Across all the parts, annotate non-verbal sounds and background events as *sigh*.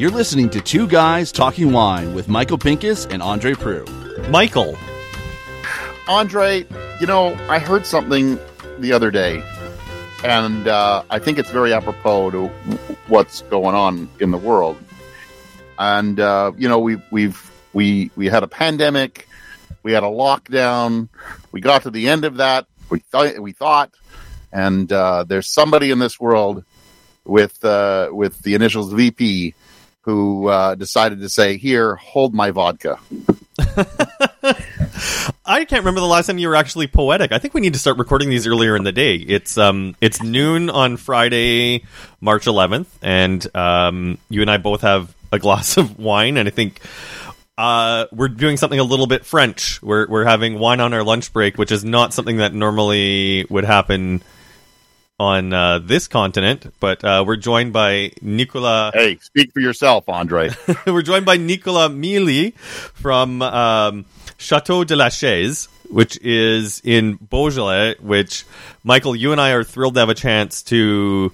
You're listening to Two Guys Talking Wine with Michael Pinkus and Andre Proulx. Michael. Andre, you know, I heard something the other day, and uh, I think it's very apropos to what's going on in the world. And uh, you know, we we've we we had a pandemic, we had a lockdown, we got to the end of that. We thought we thought, and uh, there's somebody in this world with uh, with the initials VP who uh, decided to say, "Here, hold my vodka." *laughs* I can't remember the last time you were actually poetic. I think we need to start recording these earlier in the day. It's um, it's noon on Friday, March 11th, and um, you and I both have a glass *laughs* of wine, and I think uh, we're doing something a little bit French. We're we're having wine on our lunch break, which is not something that normally would happen on uh, this continent, but uh, we're joined by Nicolas. Hey, speak for yourself, Andre. *laughs* we're joined by Nicolas Mielly from um, Chateau de la Chaize, which is in Beaujolais. Which Michael, you and I are thrilled to have a chance to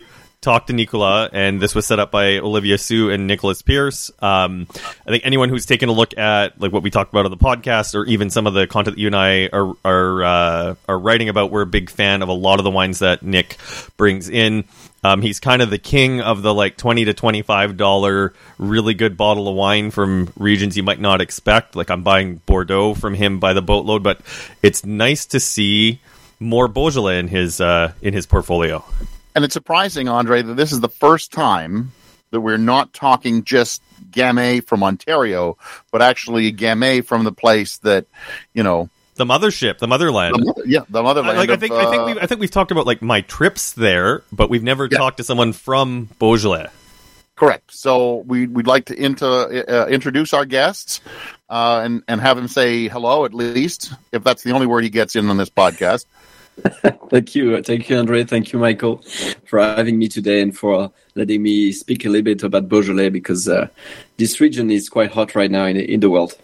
talk to Nicola, and this was set up by Olivia Sue and Nicholas Pearce. Um, I think anyone who's taken a look at like what we talked about on the podcast, or even some of the content that you and I are are uh, are writing about, we're a big fan of a lot of the wines that Nick brings in. Um, he's kind of the king of the like twenty to twenty five dollar really good bottle of wine from regions you might not expect. Like I'm buying Bordeaux from him by the boatload, but it's nice to see more Beaujolais in his uh, in his portfolio. And it's surprising, Andre, that this is the first time that we're not talking just Gamay from Ontario, but actually Gamay from the place that, you know, the mothership, the motherland. The, yeah, the motherland. Like, I think, of, I think, uh, we, I think we've talked about like my trips there, but we've never yeah. talked to someone from Beaujolais. Correct. So we would like to inter, uh, introduce our guests uh, and and have him say hello at least, if that's the only word he gets in on this podcast. *laughs* thank you. Thank you, Andre. Thank you, Michael, for having me today and for letting me speak a little bit about Beaujolais because uh, this region is quite hot right now in, in the world.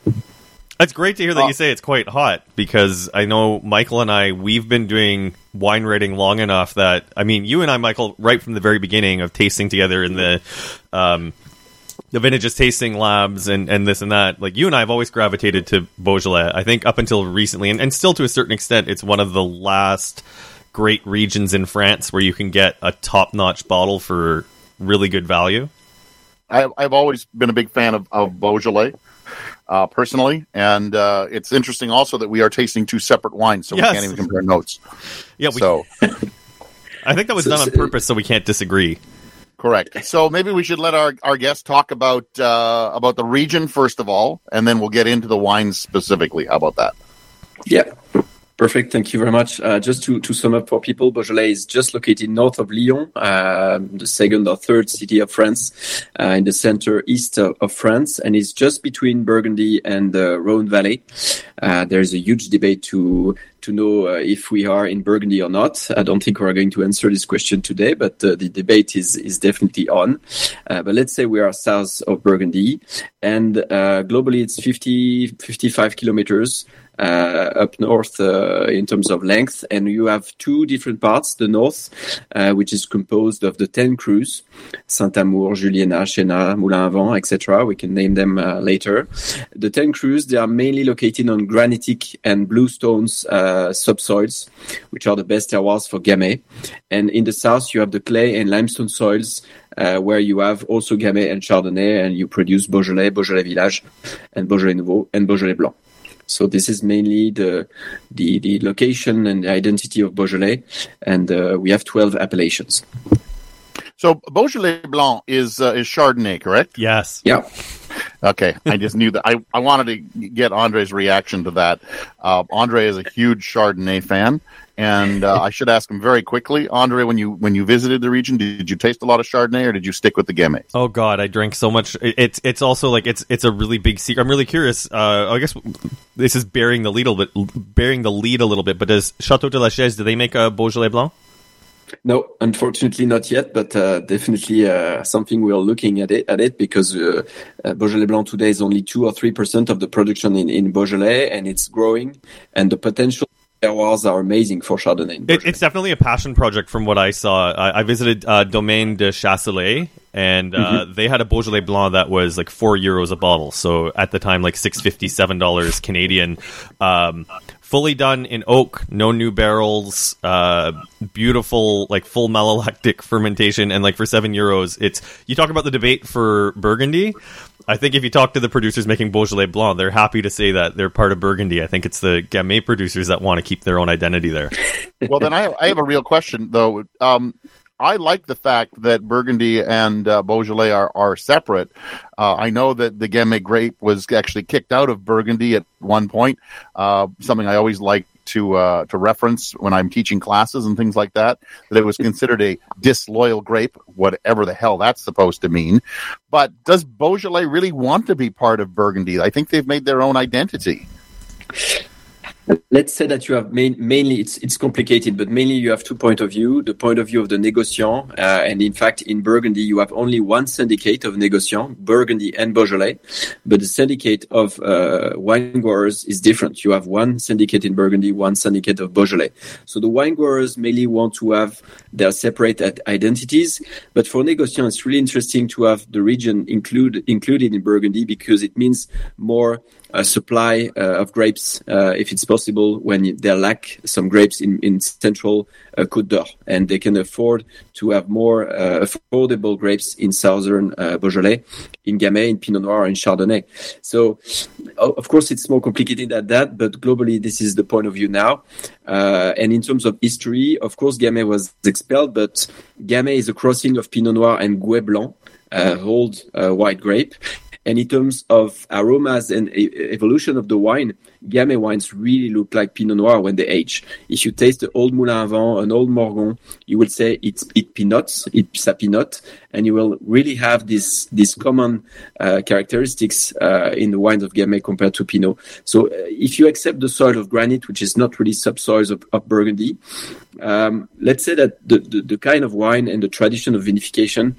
That's great to hear that you say it's quite hot because I know Michael and I, we've been doing wine writing long enough that, I mean, you and I, Michael, right from the very beginning of tasting together in the um, the vintages tasting labs and, and this and that. Like you and I have always gravitated to Beaujolais. I think up until recently, and, and still to a certain extent, it's one of the last great regions in France where you can get a top notch bottle for really good value. I, I've always been a big fan of, of Beaujolais. Uh, personally, and uh, it's interesting also that we are tasting two separate wines, so yes. we can't even compare notes. Yeah, we, so *laughs* I think that was done on purpose, so we can't disagree. Correct. So maybe we should let our, our guests talk about uh, about the region first of all, and then we'll get into the wines specifically. How about that? Yeah. Perfect. Thank you very much. Uh, just to, to sum up for people, Beaujolais is just located north of Lyon, uh, the second or third city of France, uh, in the center east of, of, France, and it's just between Burgundy and the Rhone Valley. Uh, there's a huge debate to to know uh, if we are in Burgundy or not. I don't think we're going to answer this question today, but uh, the debate is is definitely on. but let's say we are south of Burgundy, and globally it's 50 55 kilometers up north uh, in terms of length. And you have two different parts, the north, uh, which is composed of the 10 crus, Saint-Amour, Juliénas, Chénas, Moulin-à-Vent, etc. We can name them later. The 10 crus, they are mainly located on granitic and bluestones subsoils, which are the best terroirs for Gamay. And in the south, you have the clay and limestone soils uh, where you have also Gamay and Chardonnay, and you produce Beaujolais, Beaujolais Village, and Beaujolais Nouveau, and Beaujolais Blanc. So this is mainly the the, the location and the identity of Beaujolais, and uh, we have twelve appellations. So Beaujolais Blanc is uh, is Chardonnay, correct? Yes. Yeah. Okay, I just knew that. I, I wanted to get Andre's reaction to that. Uh, Andre is a huge Chardonnay fan, and uh, I should ask him very quickly, Andre. When you when you visited the region, did you taste a lot of Chardonnay, or did you stick with the Gamay? Oh God, I drank so much. It's it's also like it's it's a really big secret. I'm really curious. Uh, I guess this is bearing the lead a little bit, bearing the lead a little bit. But does Chateau de la Chaize do they make a Beaujolais Blanc? No, unfortunately not yet, but uh, definitely uh, something we are looking at it, at it because uh, uh Beaujolais Blanc today is only two or three percent of the production in, in Beaujolais, and it's growing, and the potential terroirs are amazing for Chardonnay. It, it's definitely a passion project from what I saw. I, I visited uh, Domaine de Chasselet, and uh, mm-hmm. they had a Beaujolais Blanc that was like four euros a bottle. So at the time, like six fifty, seven dollars Canadian. Um, fully done in oak, no new barrels, uh, beautiful like full malolactic *laughs* fermentation, and like for seven euros, it's you talk about the debate for Burgundy. I think if you talk to the producers making Beaujolais Blanc, they're happy to say that they're part of Burgundy. I think it's the Gamay producers that want to keep their own identity there. *laughs* well, then I, I have a real question though. Um, I like the fact that Burgundy and uh, Beaujolais are, are separate. Uh, I know that the Gamay grape was actually kicked out of Burgundy at one point. Uh, something I always to uh, to reference when I'm teaching classes and things like that. That it was considered a disloyal grape, whatever the hell that's supposed to mean. But does Beaujolais really want to be part of Burgundy? I think they've made their own identity let's say that you have main, mainly it's it's complicated, but mainly you have two point of view: the point of view of the négociant, uh, and in fact, in Burgundy, you have only one syndicate of négociants, Burgundy and Beaujolais, but the syndicate of uh, wine growers is different. You have one syndicate in Burgundy, one syndicate of Beaujolais. So the wine growers mainly want to have their separate identities, but for négociants, it's really interesting to have the region include included in Burgundy because it means more a supply uh, of grapes, uh, if it's possible, when they lack some grapes in, in central uh, Côte d'Or, and they can afford to have more affordable grapes in southern Beaujolais, in Gamay, in Pinot Noir, and Chardonnay. So, of course, it's more complicated than that, but globally, this is the point of view now. and in terms of history, of course, Gamay was expelled, but Gamay is a crossing of Pinot Noir and Gouais Blanc, uh, old uh, white grape. And in terms of aromas and evolution of the wine, Gamay wines really look like Pinot Noir when they age. If you taste the old Moulin à Vent, an old Morgon, you will say it's it pinots, it's a pinot, and you will really have this this common uh, characteristics uh, in the wines of Gamay compared to Pinot. So uh, if you accept the soil of granite, which is not really subsoils of, of Burgundy, um, let's say that the, the, the kind of wine and the tradition of vinification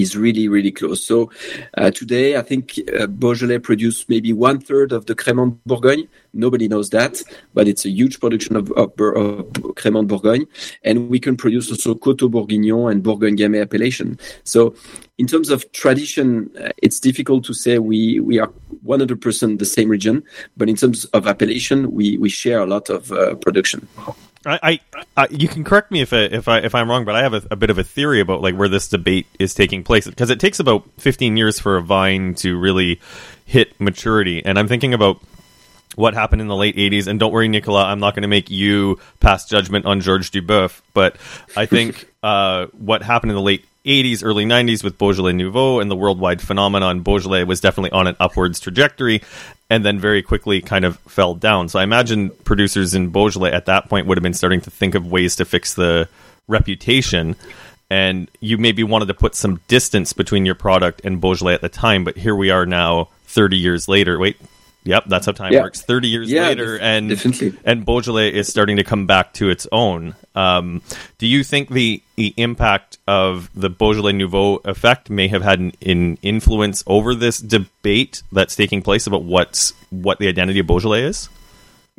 is really, really close. So uh, today, I think uh, Beaujolais produce maybe one third of the Crémant Bourgogne. Nobody knows that, but it's a huge production of, of, of Crémant Bourgogne. And we can produce also Coteaux Bourguignon and Bourgogne Gamay appellation. So in terms of tradition, uh, it's difficult to say we, we are 100% the same region, but in terms of appellation, we, we share a lot of uh, production. I, I, I, you can correct me if I, if I if I'm wrong, but I have a, a, bit of a theory about like where this debate is taking place. Because it takes about 15 years for a vine to really hit maturity, and I'm thinking about what happened in the late 80s. And don't worry, Nicola, I'm not going to make you pass judgment on Georges DuBoeuf, but I think *laughs* uh, what happened in the late 80s, early 90s with Beaujolais Nouveau and the worldwide phenomenon, Beaujolais was definitely on an upwards trajectory and then very quickly kind of fell down. So I imagine producers in Beaujolais at that point would have been starting to think of ways to fix the reputation. And you maybe wanted to put some distance between your product and Beaujolais at the time, but here we are now 30 years later. Wait, Yep, that's how time yeah. works. Thirty years yeah, later, and definitely. and Beaujolais is starting to come back to its own. Um, do you think the the impact of the Beaujolais Nouveau effect may have had an, an, influence over this debate that's taking place about what's what the identity of Beaujolais is?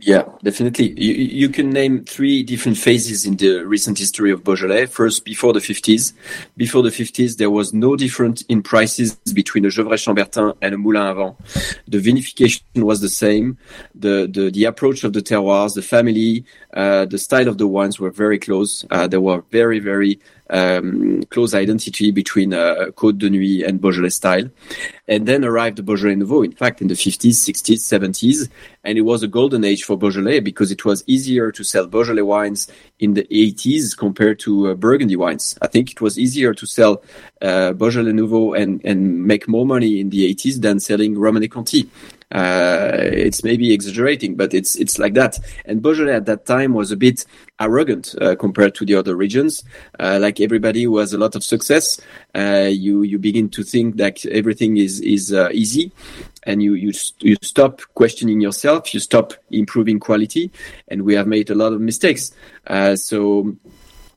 Yeah, definitely. You, you can name three different phases in the recent history of Beaujolais. First, before the 50s. Before the 50s, there was no difference in prices between a Gevrey Chambertin and a Moulin à Vent. The vinification was the same. The, the, the approach of the terroirs, the family, uh, the style of the wines were very close. Uh, they were very, very um, close identity between uh, Côte de Nuits and Beaujolais style. And then arrived the Beaujolais Nouveau, in fact, in the 50s, 60s, 70s. And it was a golden age for Beaujolais because it was easier to sell Beaujolais wines in the 80s compared to uh, Burgundy wines. I think it was easier to sell uh, Beaujolais Nouveau and, and make more money in the 80s than selling Romanée Conti. Uh, it's maybe exaggerating, but it's it's like that. And Beaujolais at that time was a bit arrogant uh, compared to the other regions. Uh, like everybody who has a lot of success, uh, you you begin to think that everything is is uh, easy, and you you you stop questioning yourself. You stop improving quality, and we have made a lot of mistakes. Uh, so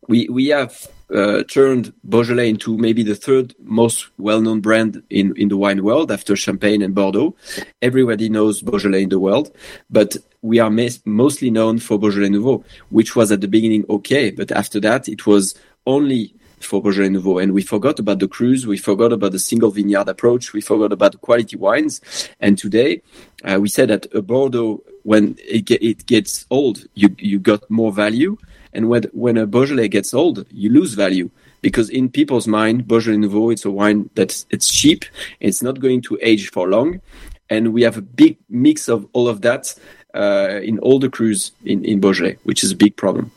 we we have uh, turned Beaujolais into maybe the third most well-known brand in, in the wine world after Champagne and Bordeaux. Everybody knows Beaujolais in the world, but we are mostly known for Beaujolais Nouveau, which was at the beginning okay, but after that it was only for Beaujolais Nouveau. And we forgot about the crus, we forgot about the single vineyard approach, we forgot about the quality wines. And today, uh, we said that a Bordeaux, when it, it gets old, you, you got more value. And when, when a Beaujolais gets old, you lose value. Because in people's mind, Beaujolais Nouveau, it's a wine that's it's cheap, it's not going to age for long. And we have a big mix of all of that uh, in all the crus in, in Beaujolais, which is a big problem.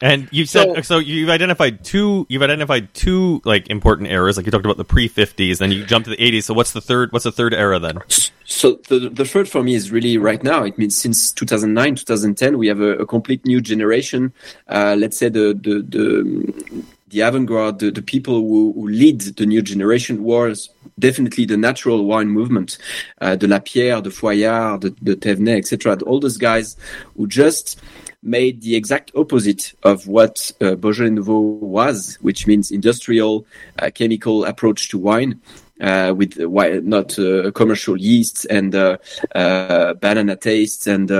And you said so, so, You've identified two. You've identified two like important eras. Like you talked about the pre fifties, then you jumped to the eighties. So what's the third? What's the third era then? So the the third for me is really right now. It means since 2009, 2010, we have a, a complete new generation. Uh, let's say the the the the avant-garde, the, the people who, who, lead the new generation was definitely the natural wine movement, uh, the Lapierre, the Foillard, the, the Thévenet, etc. All those guys who just made the exact opposite of what uh, Beaujolais Nouveau was, which means industrial, uh, chemical approach to wine. Uh, with not uh, commercial yeasts and uh, uh, banana tastes and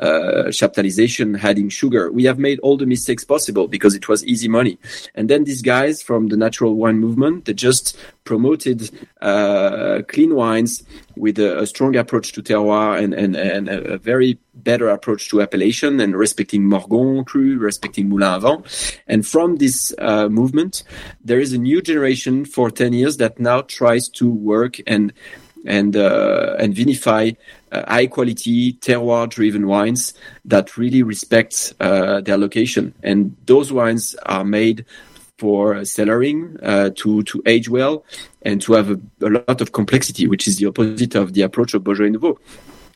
chaptalization, adding sugar. We have made all the mistakes possible because it was easy money. And then these guys from the natural wine movement, they just promoted clean wines with a, a, strong approach to terroir and, and, and a very better approach to appellation and respecting Morgon cru, respecting Moulin à Vent. And from this uh, movement, there is a new generation for 10 years that now tries to work and and uh, and vinify uh, high quality terroir driven wines that really respect uh, their location. And those wines are made for cellaring uh, to to age well and to have a, a, lot of complexity, which is the opposite of the approach of Beaujolais Nouveau.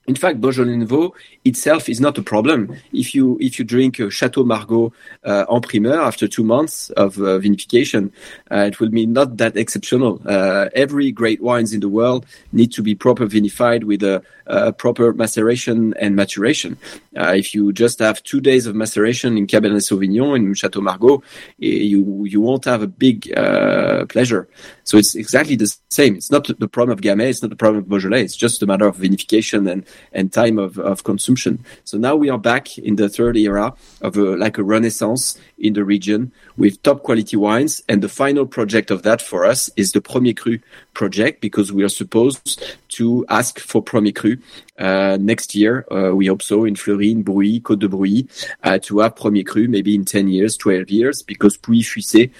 In fact, Beaujolais Nouveau itself is not a problem. If you if you drink a Chateau Margaux uh, en primeur after two months of uh, vinification, uh, it will be not that exceptional. Uh, every great wines in the world need to be proper vinified with a, a proper maceration and maturation. Uh, if you just have two days of maceration in Cabernet Sauvignon in Chateau Margaux, eh, you you won't have a big uh, pleasure. So it's exactly the same. It's not the problem of Gamay. It's not the problem of Beaujolais. It's just a matter of vinification and and time of, of consumption. So now we are back in the third era of a, like a renaissance in the region with top quality wines. And the final project of that for us is the Premier Cru project because we are supposed to ask for Premier Cru uh, next year. Uh, we hope so in Fleurie, in Brouilly, Côte de Brouilly, uh, to have Premier Cru maybe in 10 years, 12 years, because Pouilly-Fuissé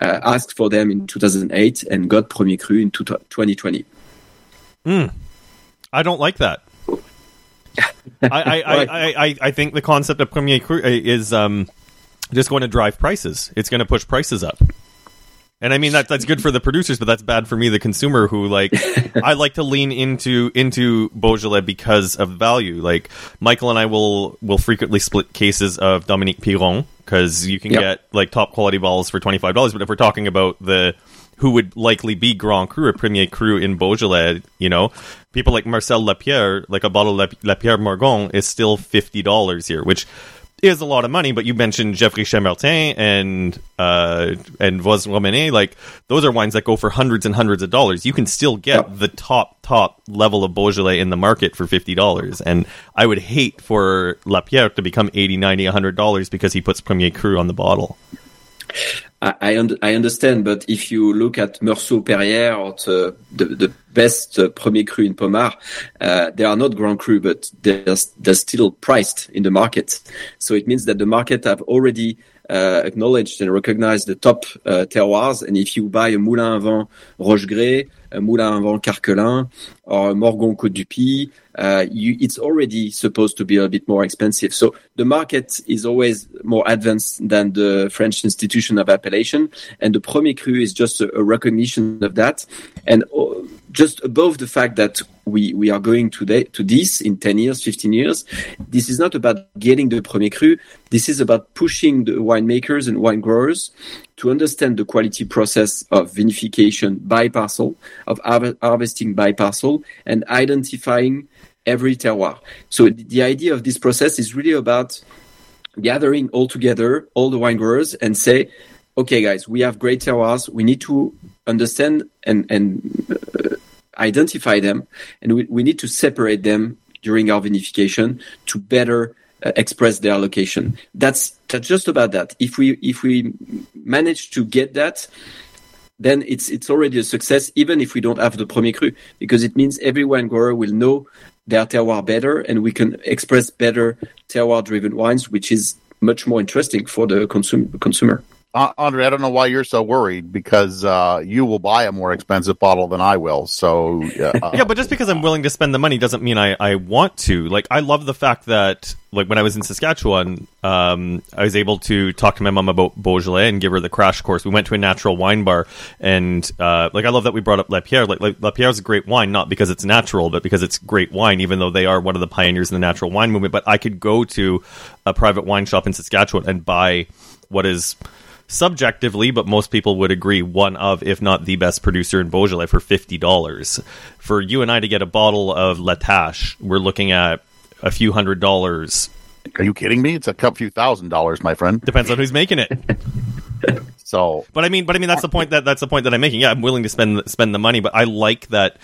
uh, asked for them in 2008 and got Premier Cru in 2020. Mm. I don't like that. *laughs* I, I, I, I, I think the concept of Premier Cru is um, just going to drive prices. It's going to push prices up. And I mean that that's good for the producers, but that's bad for me, the consumer, who like *laughs* I like to lean into into Beaujolais because of value. Like Michael and I will will frequently split cases of Dominique Piron because you can yep. get like top quality bottles for twenty five dollars. But if we're talking about the who would likely be Grand Cru or Premier Cru in Beaujolais, you know, people like Marcel Lapierre, like a bottle of Lapierre Morgon is still fifty dollars here, which is a lot of money. But you mentioned Gevrey Chambertin and uh, and Vosne Romanée, like those are wines that go for hundreds and hundreds of dollars. You can still get yep. the top top level of Beaujolais in the market for fifty dollars, and I would hate for Lapierre to become 80 90 hundred dollars because he puts Premier Cru on the bottle. I, I, un I, understand, but if you look at Meursault Perrières or the, the, the best uh, Premier Cru in Pommard, uh, they are not Grand Cru, but they're, they're still priced in the market. So it means that the market have already uh, acknowledged and recognized the top uh, terroirs. And if you buy a Moulin à Vent Roche-Grès, a Moulin à Vent Carquelin, or Morgon Côte du Py, uh, you, it's already supposed to be a bit more expensive. So the market is always more advanced than the French institution of appellation. And the Premier Cru is just a, a recognition of that. And uh, just above the fact that we, we are going today to this in 10 years, 15 years, this is not about getting the Premier Cru. This is about pushing the winemakers and wine growers to understand the quality process of vinification by parcel, of har- harvesting by parcel, and identifying every terroir. So the idea of this process is really about gathering all together all the wine growers and say, okay, guys, we have great terroirs. We need to understand and and uh, identify them, and we, we need to separate them during our vinification to better uh, express their location. That's that's just about that. If we if we manage to get that, then it's it's already a success, even if we don't have the premier cru, because it means every wine grower will know their terroir better, and we can express better terroir-driven wines, which is much more interesting for the consum- consumer. Uh, Andre, I don't know why you're so worried because uh, you will buy a more expensive bottle than I will. So uh, *laughs* yeah, but just because I'm willing to spend the money doesn't mean I, I want to. Like, I love the fact that like when I was in Saskatchewan, um, I was able to talk to my mom about Beaujolais and give her the crash course. We went to a natural wine bar, and uh, like I love that we brought up Lapierre. Like, like Lapierre is a great wine, not because it's natural, but because it's great wine. Even though they are one of the pioneers in the natural wine movement, but I could go to a private wine shop in Saskatchewan and buy what is subjectively, but most people would agree, one of, if not the best producer in Beaujolais for fifty dollars. For you and I to get a bottle of La Tâche, we're looking at a few hundred dollars. Are you kidding me? It's a couple few thousand dollars, my friend. Depends on who's making it. *laughs* so, but I mean, but I mean, that's the point that that's the point that I'm making. Yeah, I'm willing to spend spend the money, but I like that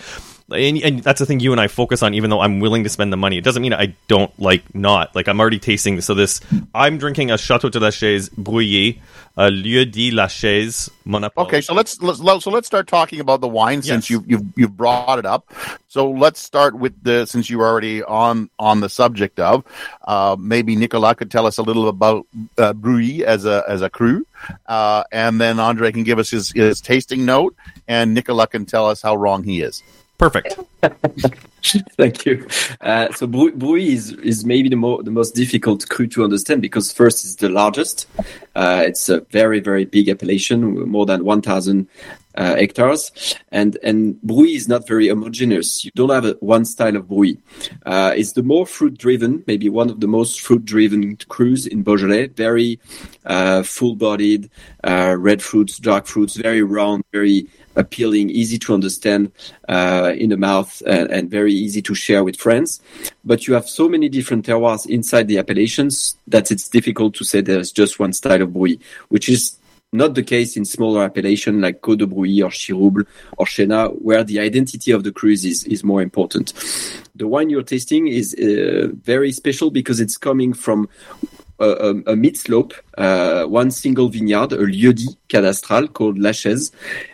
and, and, that's the thing you and I focus on. Even though I'm willing to spend the money, it doesn't mean I don't like not. Like I'm already tasting. So this, I'm drinking a Chateau de la Chaize Brouilly, a Lieu dit la Chaize Monopole. Okay, so let's, let's so let's start talking about the wine since yes. you you've you've brought it up. So let's start with the since you're already on on the subject of. Uh, maybe Nicolas could tell us a little about uh, Brouilly as a as a cru, uh, and then Andre can give us his his tasting note, and Nicolas can tell us how wrong he is. Perfect. *laughs* Thank you. Uh, so Brouilly is, is maybe the, mo- the most difficult cru to understand because first it's the largest. Uh, it's a very, very big appellation, more than 1,000 uh, hectares. And, and Brouilly is not very homogeneous. You don't have a, one style of Brouilly. Uh, it's the more fruit driven, maybe one of the most fruit driven crus in Beaujolais, very uh, full bodied, uh, red fruits, dark fruits, very round, very appealing, easy to understand uh, in the mouth, and, and, very easy to share with friends. But you have so many different terroirs inside the appellations that it's difficult to say there's just one style of Brouilly, which is not the case in smaller appellation like Côte de Brouilly or Chiroubles or Chénas, where the identity of the cruise is, is more important. The wine you're tasting is uh, very special because it's coming from a, a mid slope, uh, one single vineyard, a lieu-dit cadastral called La Chaize.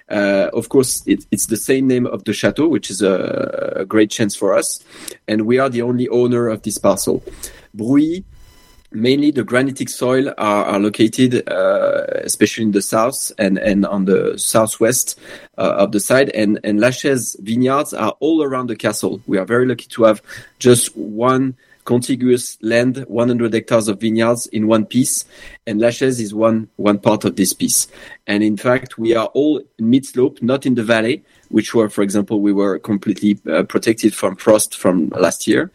Uh, of course, it, it's the same name of the chateau, which is a, a, great chance for us. And we are the only owner of this parcel. Brouilly, mainly the granitic soil are, are located, uh, especially in the south and, and on the southwest uh, of the side. And, and Lachaise vineyards are all around the castle. We are very lucky to have just one contiguous land, 100 hectares of vineyards in one piece, and La Chaize is one one part of this piece. And in fact, we are all mid slope, not in the valley, which were, for example, we were completely uh, protected from frost from last year.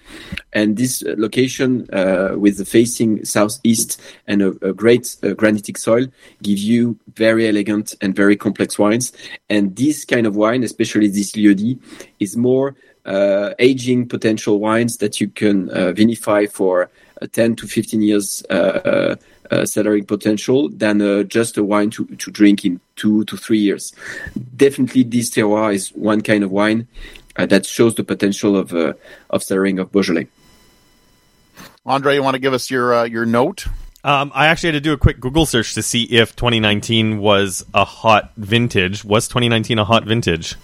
And this location uh, with the facing southeast and a, a great uh, granitic soil give you very elegant and very complex wines. And this kind of wine, especially this Lieu-dit, is more uh, aging potential wines that you can uh, vinify for uh, 10 to 15 years uh, cellaring potential than just a wine to, to drink in two to three years. Definitely, this terroir is one kind of wine that shows the potential of of cellaring of Beaujolais. Andre, you want to give us your your note? Um, I actually had to do a quick Google search to see if 2019 was a hot vintage. Was 2019 a hot vintage?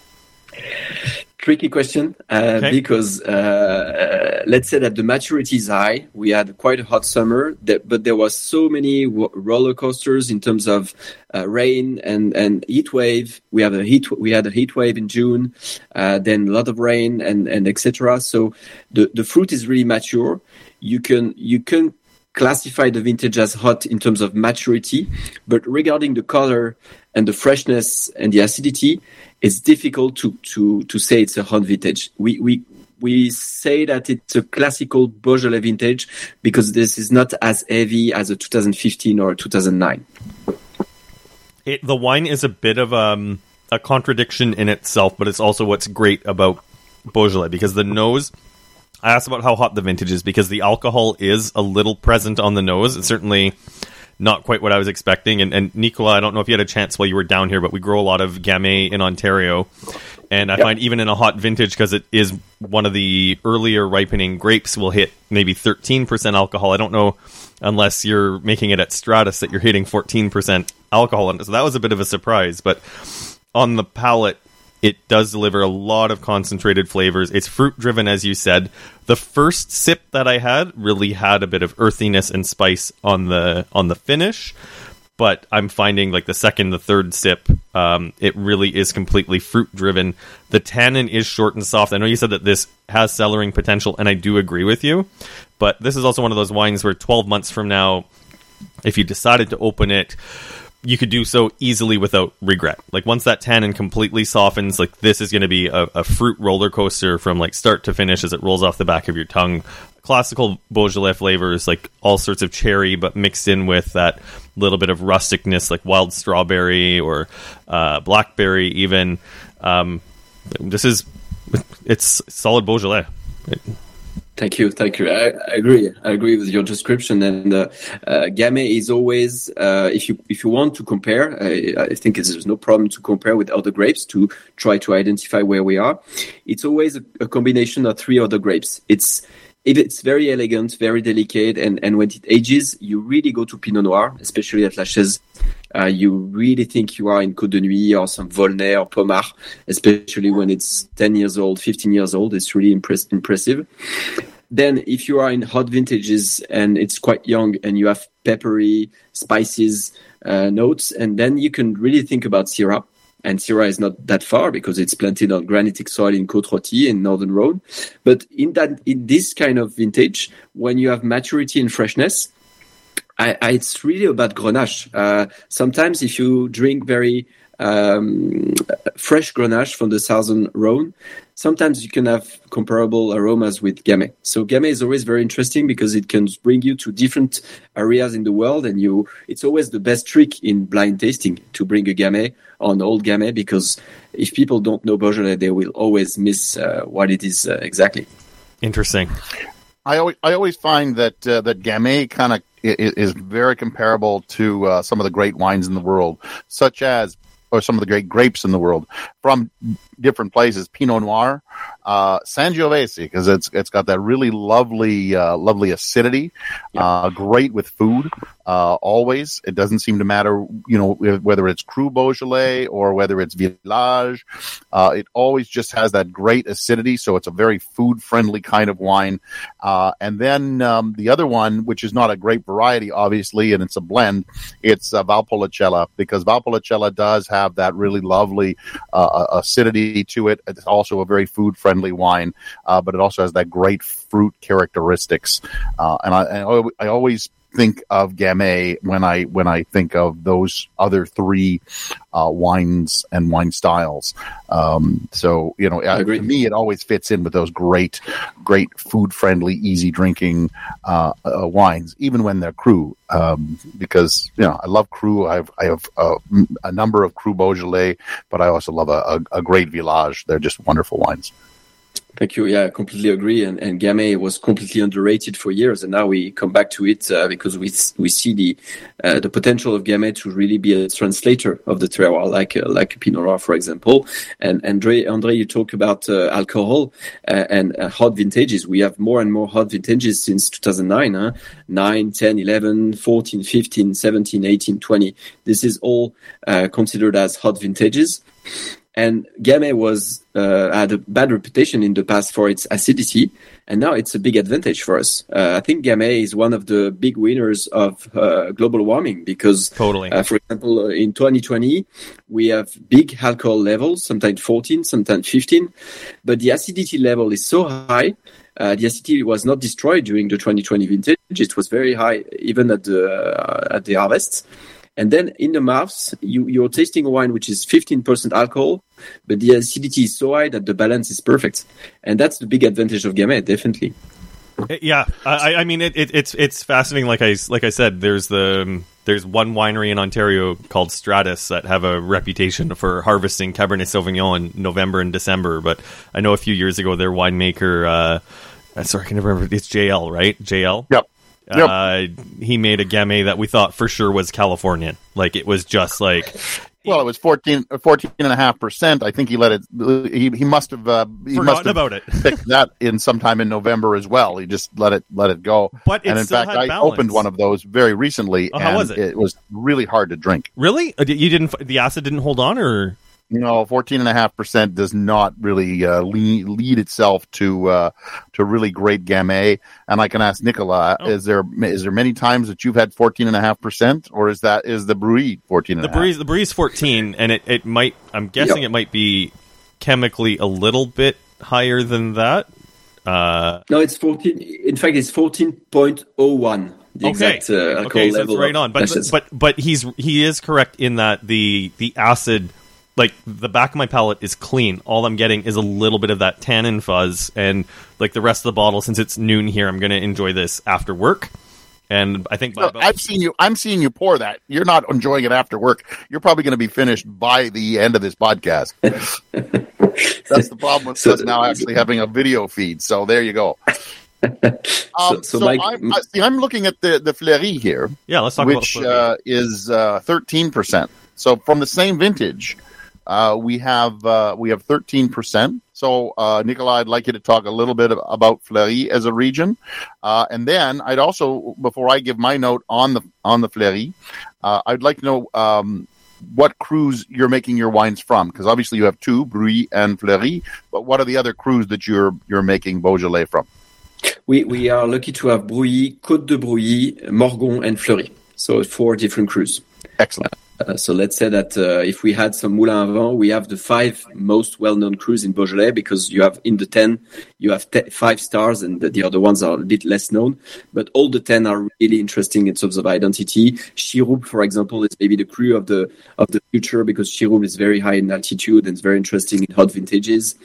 Tricky question uh, okay. because uh, uh, let's say that the maturity is high. We had quite a hot summer, that, but there was so many w- roller coasters in terms of uh, rain and, and heat wave. We have a heat we had a heat wave in June, uh, then a lot of rain and and etc. So the the fruit is really mature. You can you can classify the vintage as hot in terms of maturity, but regarding the color and the freshness and the acidity, it's difficult to to to say it's a hot vintage. We we we say that it's a classical Beaujolais vintage because this is not as heavy as a 2015 or 2009. It, the wine is a bit of um, a contradiction in itself, but it's also what's great about Beaujolais because the nose I asked about how hot the vintage is because the alcohol is a little present on the nose. It's certainly not quite what I was expecting. And, and Nicola, I don't know if you had a chance while you were down here, but we grow a lot of Gamay in Ontario. And I Yep. find even in a hot vintage, because it is one of the earlier ripening grapes, will hit maybe 13% alcohol. I don't know unless you're making it at Stratus that you're hitting 14% alcohol. And so that was a bit of a surprise. But on the palate, it does deliver a lot of concentrated flavors. It's fruit driven, as you said. The first sip that I had really had a bit of earthiness and spice on the on the finish, but I'm finding like the second, the third sip, um, it really is completely fruit driven. The tannin is short and soft. I know you said that this has cellaring potential, and I do agree with you. But this is also one of those wines where 12 months from now, if you decided to open it, you could do so easily without regret. Like once that tannin completely softens, like this is going to be a, a fruit roller coaster from like start to finish as it rolls off the back of your tongue. Classical Beaujolais flavors, like all sorts of cherry, but mixed in with that little bit of rusticness, like wild strawberry or uh, blackberry, even. Um, this is it's solid Beaujolais. Thank you, thank you. I, I agree. I agree with your description. And uh, uh, Gamay is always, uh, if you if you want to compare, I, I think there's no problem to compare with other grapes to try to identify where we are. It's always a, a combination of three other grapes. It's if it's very elegant, very delicate, and, and when it ages, you really go to Pinot Noir, especially at La Chaize. Uh, you really think you are in Côte de Nuits or some Volnay or Pommard, especially when it's 10 years old, 15 years old. It's really impress- impressive. Then, if you are in hot vintages and it's quite young and you have peppery, spices, uh, notes, and then you can really think about Syrah. And Syrah is not that far because it's planted on granitic soil in Côte Rôtie in Northern Rhone. But in that, in this kind of vintage, when you have maturity and freshness, I, I, it's really about Grenache. Uh, sometimes if you drink very um, fresh Grenache from the Southern Rhone, sometimes you can have comparable aromas with Gamay. So Gamay is always very interesting because it can bring you to different areas in the world, and you it's always the best trick in blind tasting to bring a Gamay on old Gamay because if people don't know Beaujolais, they will always miss uh, what it is uh, exactly. Interesting. I always, I always find that uh, that Gamay kind of is, is very comparable to uh, some of the great wines in the world, such as or some of the great grapes in the world. From different places. Pinot Noir, uh, Sangiovese, because it's it's got that really lovely uh, lovely acidity, uh, great with food. Uh, always, it doesn't seem to matter, you know, whether it's Cru Beaujolais or whether it's Village. Uh, it always just has that great acidity, so it's a very food friendly kind of wine. Uh, and then um, the other one, which is not a great variety, obviously, and it's a blend, it's uh, Valpolicella because Valpolicella does have that really lovely uh, to it. It's also a very food friendly wine, uh, but it also has that great fruit characteristics. Uh, and I, I, I always think of Gamay when I when I think of those other three uh, wines and wine styles. Um, so you know, uh, to me, it always fits in with those great, great food friendly, easy drinking uh, uh, wines, even when they're cru. Um, because you know, I love cru. I have I have a number of cru Beaujolais, but I also love a, a, a great Village. They're just wonderful wines. Thank you. Yeah, I completely agree. And, and Gamay was completely underrated for years, and now we come back to it uh, because we we see the uh, the potential of Gamay to really be a translator of the terroir, like uh, like Pinot Noir, for example. And Andre, Andre, you talk about uh, alcohol uh, and hot vintages. We have more and more hot vintages since 2009. Huh? 9, 10, 11, 14, 15, 17, 18, 20. This is all uh, considered as hot vintages. And Gamay was uh, had a bad reputation in the past for its acidity, and now it's a big advantage for us. Uh, I think Gamay is one of the big winners of uh, global warming because, totally. for example, in 2020 we have big alcohol levels, sometimes 14, sometimes 15, but the acidity level is so high. Uh, the acidity was not destroyed during the 2020 vintage. It was very high even at the uh, at the harvest. And then in the mouths, you, you're tasting a wine which is 15% alcohol, but the acidity is so high that the balance is perfect. And that's the big advantage of Gamay, definitely. Yeah, I, I mean it, it, it's it's fascinating. Like I like I said, there's the there's one winery in Ontario called Stratus that have a reputation for harvesting Cabernet Sauvignon in November and December. But I know a few years ago their winemaker uh, uh, sorry, I can never remember. It's JL, right? JL. Yep. Yep. Uh, he made a Gamay that we thought for sure was Californian. Like it was just like Well, it was 14, 14 and a half percent. I think he let it. He, he must have. Uh, he must have about it. *laughs* picked that in sometime in November as well. He just let it let it go. But and in fact, I balance. opened one of those very recently, Oh, how was it? it was really hard to drink. Really? Uh, You didn't? The acid didn't hold on, or You know, fourteen and a half percent does not really uh, lead, lead itself to uh, to really great Gamay. And I can ask Nicola: Oh. Is there is there many times that you've had fourteen and a half percent, or is that is the Brouilly fourteen and the a half? breeze? The breeze fourteen, and it it might. I'm guessing Yeah. it might be chemically a little bit higher than that. Uh, No, it's 14. In fact, it's 14.01. The okay, exact uh, okay, so level it's right on. But but but he's he is correct in that the the acid. Like the back of my palate is clean. All I'm getting is a little bit of that tannin fuzz, and like the rest of the bottle, since it's noon here, I'm going to enjoy this after work. And I think by So about I've seen you. I'm seeing you pour that. You're not enjoying it after work. You're probably going to be finished by the end of this podcast. *laughs* That's the problem with So- us now actually having a video feed. So there you go. *laughs* Um, so, so Mike- I'm, I, see, I'm looking at the the Fleurie here, yeah, let's talk which about uh, is thirteen percent. So from the same vintage, uh, we have uh, we have thirteen percent. So uh, Nicola, I'd like you to talk a little bit about Fleurie as a region, uh, and then I'd also, before I give my note on the on the Fleurie, uh, I'd like to know um, what crus you're making your wines from, because obviously you have two, Brouilly and Fleurie. But what are the other crus that you're you're making Beaujolais from? we, we are lucky to have Brouilly, Côte de Brouilly, Morgon, and Fleurie. So four different crus. Excellent. Uh, so let's say that uh, if we had some Moulin à Vent, we have the five most well-known crus in Beaujolais because you have in the ten, you have te- five stars and the, the other ones are a bit less known. But all the ten are really interesting in terms of identity. Chiroubles, for example, is maybe the cru of the of the future because Chiroubles is very high in altitude and it's very interesting in hot vintages.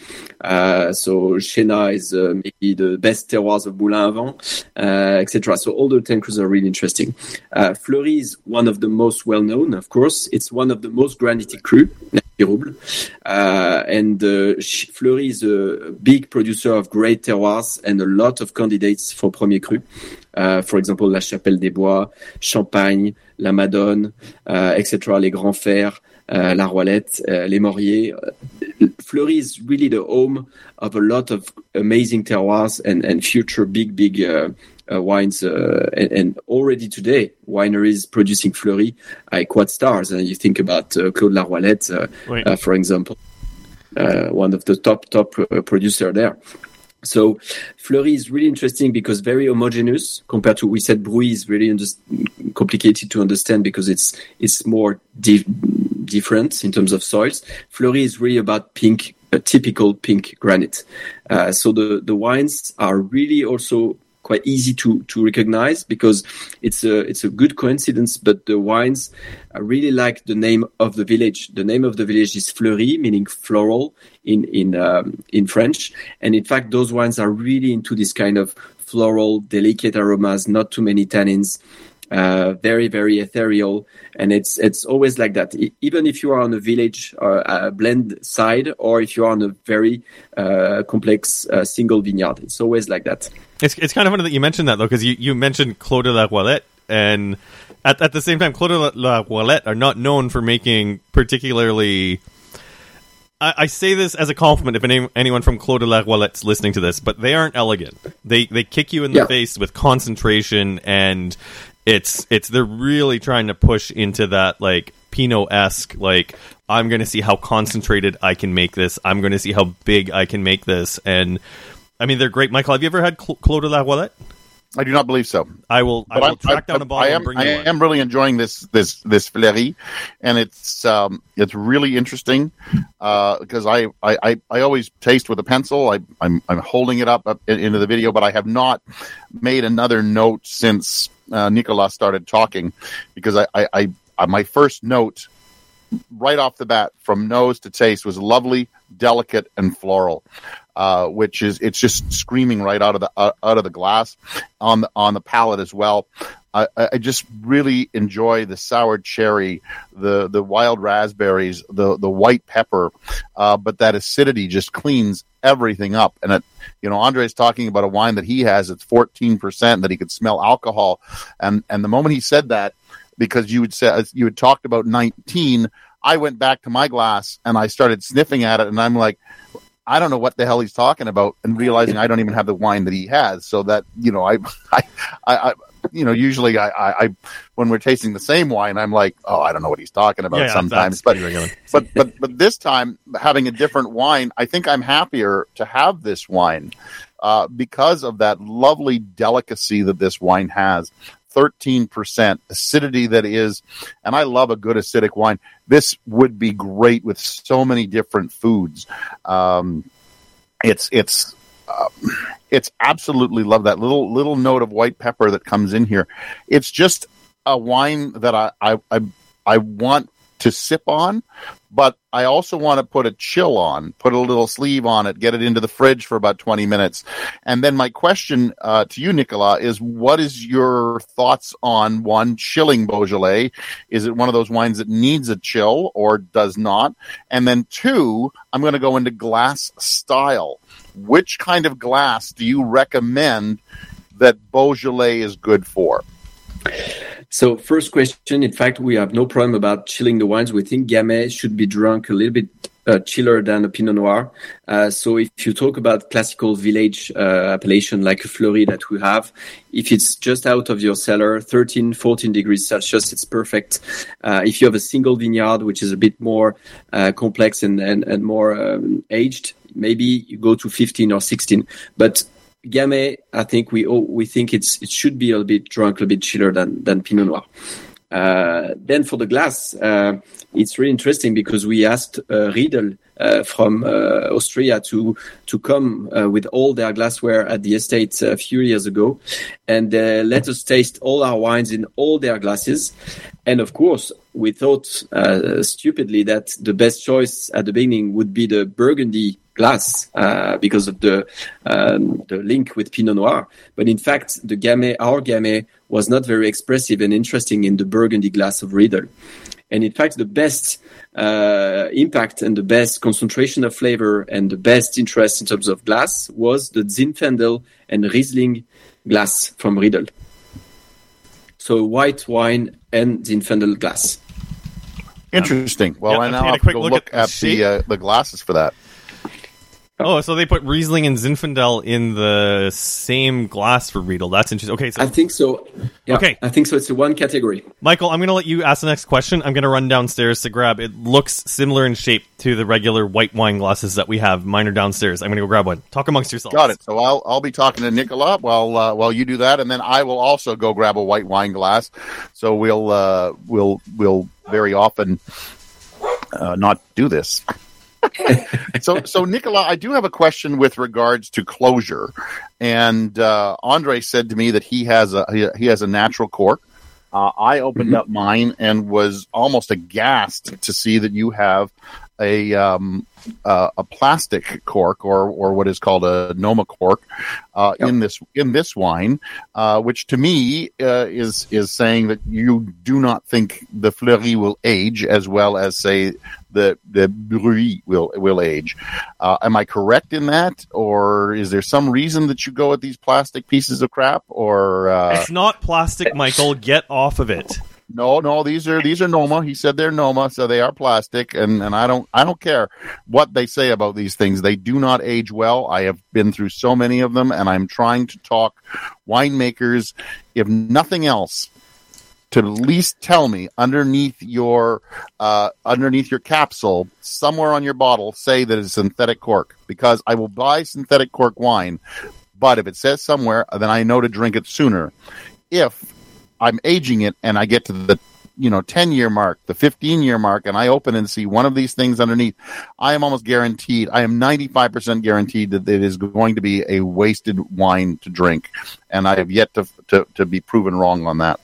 Uh, so Chénas is uh, maybe the best terroirs of Moulin à Vent, uh, etc. So all the ten crus are really interesting. Fleurie is one of the most well-known, of course. It's one of the most granitic crew. Uh, and uh, Fleury is a big producer of great terroirs and a lot of candidates for Premier Cru. Uh, for example, La Chapelle des Bois, Champagne, La Madone, uh, etc., Les Grands Fers, La Roilette, Les Mauriers. Fleury is really the home of a lot of amazing terroirs and, and future big, big uh, wines. Uh, and, and already today, wineries producing Fleurie are quad stars. And you think about uh, Clos La Roilette, uh, Right. uh, for example, uh, one of the top, top uh, producer there. So Fleurie is really interesting because very homogeneous compared to we said Brouilly is really under- complicated to understand because it's it's more di- different in terms of soils. Fleurie is really about pink, a typical pink granite. Uh, so the the wines are really also quite easy to to recognize because it's a it's a good coincidence. But the wines I really like the name of the village. The name of the village is Fleurie, meaning floral in in um, in French. And in fact, those wines are really into this kind of floral, delicate aromas, not too many tannins. Uh, very, very ethereal, and it's it's always like that. E- even if you are on a village or a blend side, or if you are on a very uh, complex uh, single vineyard, it's always like that. It's it's kind of funny that you mentioned that though, because you, you mentioned Clos de la Roilette, and at at the same time, Claude de la- la are not known for making particularly. I, I say this as a compliment if any, anyone from Clos de la Roilette's listening to this, but they aren't elegant. They they kick you in the Yeah. face with concentration, and it's it's they're really trying to push into that like Pinot esque like I'm going to see how concentrated I can make this. I'm going to see how big I can make this, and I mean they're great. Michael, have you ever had Cl- Clos de la Roilette? I do not believe so. I will. I But will I'm- track I- down a bottle I am, and bring I you one. am really enjoying this this this Fleurie, and it's um, it's really interesting because I, I, I I always taste with a pencil. I I'm I'm holding it up, up into the video, but I have not made another note since uh, Nicolas started talking because I, I, I, I my first note right off the bat, from nose to taste, was lovely, delicate, and floral. Uh, which is it's just screaming right out of the uh, out of the glass on the on the palate as well. I, I just really enjoy the sour cherry, the the wild raspberries, the the white pepper, uh, but that acidity just cleans everything up. And it, you know, Andre's talking about a wine that he has it's fourteen percent that he could smell alcohol, and and the moment he said that, because you would say you had talked about nineteen, I went back to my glass and I started sniffing at it, and I'm like. I don't know what the hell he's talking about, and realizing I don't even have the wine that he has. So that you know, *laughs* I, I, I, you know, usually I, I, I, when we're tasting the same wine, I'm like, oh, I don't know what he's talking about Yeah, sometimes. But, but, but, but this time having a different wine, I think I'm happier to have this wine, uh, because of that lovely delicacy that this wine has. 13% acidity that is, and I love a good acidic wine. This would be great with so many different foods. Um, it's, it's, um, it's absolutely love that little little note of white pepper that comes in here. It's just a wine that I I I, I want to sip on, but I also want to put a chill on, put a little sleeve on it, get it into the fridge for about 20 minutes. And then my question uh, to you, Nicola, is what is your thoughts on one chilling Beaujolais? Is it one of those wines that needs a chill or does not? And then two, I'm going to go into glass style. Which kind of glass do you recommend that Beaujolais is good for? So first question, in fact, we have no problem about chilling the wines. We think Gamay should be drunk a little bit uh, chiller than a Pinot Noir. Uh, so if you talk about classical village uh, appellation like a Fleurie that we have, if it's just out of your cellar, 13, 14 degrees Celsius, it's perfect. Uh, if you have a single vineyard, which is a bit more uh, complex and, and, and more um, aged, maybe you go to 15 or 16. But Gamay, I think we oh, we think it's it should be a little bit drunk, a little bit chiller than than Pinot Noir. Uh, then for the glass, uh, it's really interesting because we asked uh, Riedel uh, from uh, Austria to to come uh, with all their glassware at the estate a few years ago, and let us taste all our wines in all their glasses. And of course, we thought stupidly that the best choice at the beginning would be the Burgundy glass uh, because of the um, the link with Pinot Noir. But in fact, the Gamay, our Gamay, was not very expressive and interesting in the Burgundy glass of Riedel. And in fact, the best uh, impact and the best concentration of flavor and the best interest in terms of glass was the Zinfandel and Riesling glass from Riedel. So white wine and Zinfandel glass. Interesting. Well, Yeah, I I'm now a have to quick go look look, at the at the uh, the glasses for that. Oh, so they put Riesling and Zinfandel in the same glass for Riedel. That's interesting. Okay, so I think so. Yeah, Okay. I think so. It's a one category. Michael, I'm going to let you ask the next question. I'm going to run downstairs to grab. It looks similar in shape to the regular white wine glasses that we have. Mine are downstairs. I'm going to go grab one. Talk amongst yourselves. Got it. So I'll I'll be talking to Nicola while uh, while you do that, and then I will also go grab a white wine glass. So we'll uh, we'll we'll very often uh, not do this. *laughs* so so Nicola, I do have a question with regards to closure, and uh, Andre said to me that he has a he, he has a natural cork. Uh, I opened up mine and was almost aghast to see that you have a um, uh, a plastic cork or or what is called a Nomacorc uh, Yep. in this in this wine, uh, which to me uh, is is saying that you do not think the Fleurie will age as well as say the the Brouilly will will age. Uh, am I correct in that, or is there some reason that you go with these plastic pieces of crap? Or uh, It's not plastic, Michael. Get off of it. No, no, these are these are Noma. He said they're Noma, so they are plastic, and and I don't I don't care what they say about these things. They do not age well. I have been through so many of them, and I'm trying to talk winemakers, if nothing else, to at least tell me underneath your uh, underneath your capsule, somewhere on your bottle, say that it's synthetic cork, because I will buy synthetic cork wine, but if it says somewhere, then I know to drink it sooner. If I'm aging it and I get to the you know 10 year mark, the 15 year mark, and I open and see one of these things underneath, I am almost guaranteed, I am 95% guaranteed that it is going to be a wasted wine to drink. And I have yet to, to, to be proven wrong on that.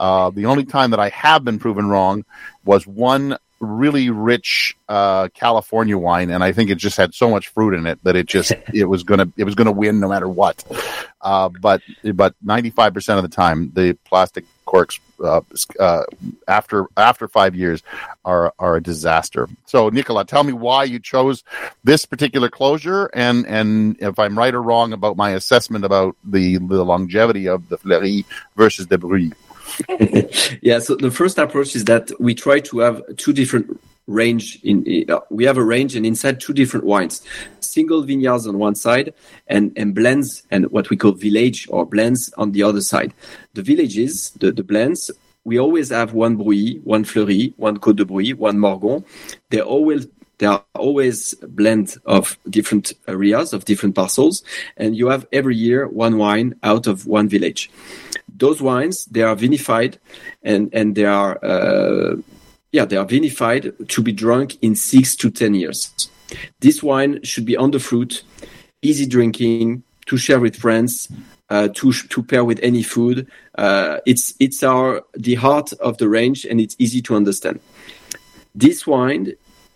Uh, the only time that I have been proven wrong was one really rich uh, California wine, and I think it just had so much fruit in it that it just *laughs* it was gonna it was gonna win no matter what. Uh, but but ninety five percent of the time, the plastic corks uh, uh, after after five years are are a disaster. So, Nicola, tell me why you chose this particular closure, and and if I'm right or wrong about my assessment about the the longevity of the Fleurie versus the Brouilly. *laughs* yeah, so the first approach is that we try to have two different range in uh, we have a range and inside two different wines single vineyards on one side and and blends and what we call village or blends on the other side the villages the, the blends we always have one Brouilly, one Fleurie, one Côte de Brouilly, one Morgon. They're always they are always blend of different areas of different parcels, and you have every year one wine out of one village. Those wines they are vinified, and and they are uh, yeah they are vinified to be drunk in six to ten years. This wine should be on the fruit, easy drinking, to share with friends, uh, to to pair with any food. Uh, it's it's our the heart of the range, and it's easy to understand. This wine,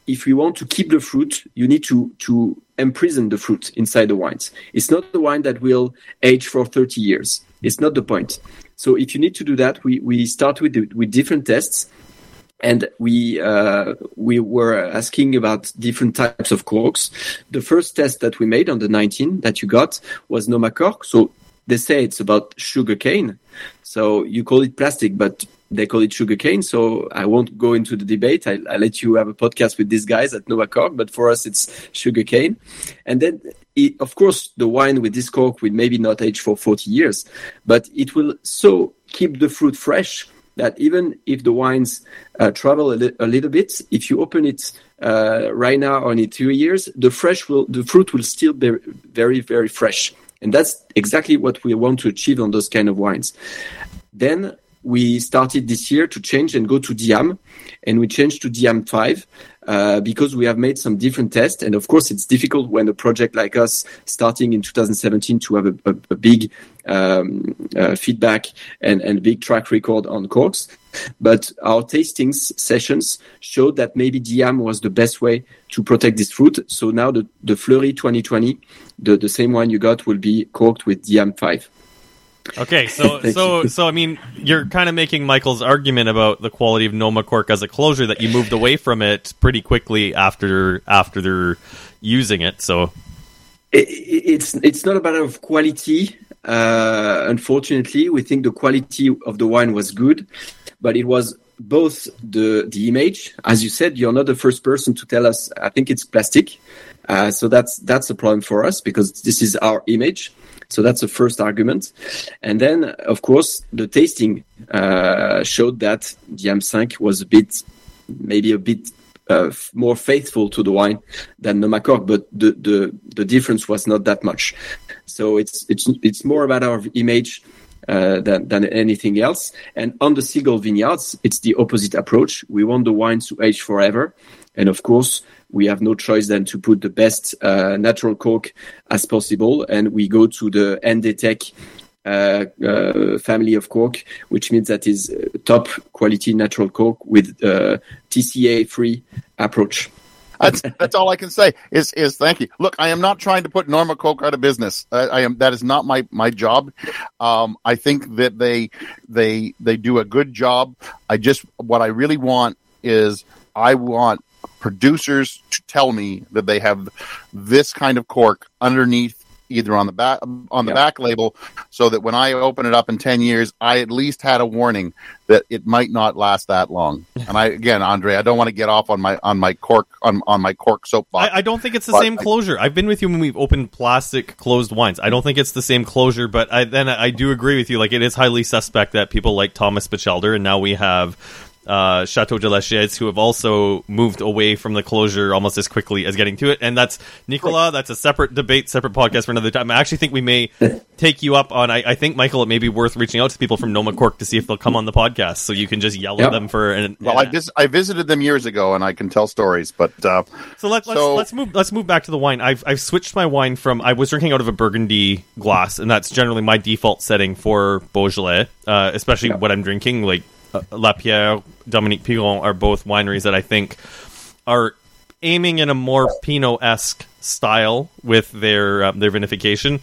if you want to keep the fruit, you need to to imprison the fruit inside the wines. It's not the wine that will age for 30 years. It's not the point. So if you need to do that, we we start with with different tests and we uh, we were asking about different types of corks. The first test that we made on the 19 that you got was Nomacorc. So they say it's about sugar cane. So you call it plastic, but they call it sugar cane. So I won't go into the debate. I, I let you have a podcast with these guys at Nomacorc, but for us it's sugar cane. And then, it, of course, the wine with this cork will maybe not age for 40 years, but it will so keep the fruit fresh that even if the wines uh, travel a, li- a, little bit, if you open it uh, right now or in two years, the fresh will, the fruit will still be very, very fresh. And that's exactly what we want to achieve on those kind of wines. Then we started this year to change and go to Diam, and we changed to Diam 5 uh, because we have made some different tests. And of course, it's difficult when a project like us starting in 2017 to have a, a, a big um, uh, feedback and, and big track record on corks. But our tastings sessions showed that maybe Diam was the best way to protect this fruit. So now the, the Fleurie 2020, the, the same one you got will be corked with Diam 5. Okay, so *laughs* so so I mean, you're kind of making Michael's argument about the quality of Nomacorc as a closure that you moved away from it pretty quickly after after they're using it. So it, it's it's not a matter of quality. Uh, unfortunately, we think the quality of the wine was good, but it was both the the image, as you said, you're not the first person to tell us. I think it's plastic, uh, so that's that's a problem for us because this is our image. So that's the first argument. And then, of course, the tasting uh, showed that Diam 5 was a bit, maybe a bit uh, more faithful to the wine than Nomacorc, but the, the, the difference was not that much. So it's, it's, it's more about our image uh, than, than anything else. And on the single vineyards, it's the opposite approach. We want the wine to age forever. And of course, we have no choice than to put the best uh, natural cork as possible. And we go to the NDTech uh, uh, family of cork, which means that is top quality natural cork with uh, TCA free approach. That's that's all I can say. Is is thank you. Look, I am not trying to put Nomacorc out of business. I, I am. That is not my my job. Um, I think that they they they do a good job. I just what I really want is I want producers to tell me that they have this kind of cork underneath either on the back on the back label so that when I open it up in 10 years I at least had a warning that it might not last that long. *laughs* And I again Andre I don't want to get off on my on my cork on on my cork soapbox. I, I don't think it's the same closure. I, have been with you when we've opened plastic closed wines. I don't think it's the same closure but I then I do agree with you like it is highly suspect that people like Thomas Bachelder and now we have uh, Chateau de la Chaize, who have also moved away from the closure almost as quickly as getting to it. And that's Nicola. That's a separate debate, separate podcast for another time. I actually think we may *laughs* take you up on. I, I, think Michael, it may be worth reaching out to people from Nomacorc to see if they'll come on the podcast, so you can just yell yep. at them for. An, well, I, vis- I visited them years ago, and I can tell stories. But uh, so let, let's so, let's move let's move back to the wine. I've I've switched my wine from I was drinking out of a Burgundy glass, and that's generally my default setting for Beaujolais, uh, especially what I'm drinking like Lapierre, Dominique Piron are both wineries that I think are aiming in a more Pinot esque style with their um, their vinification.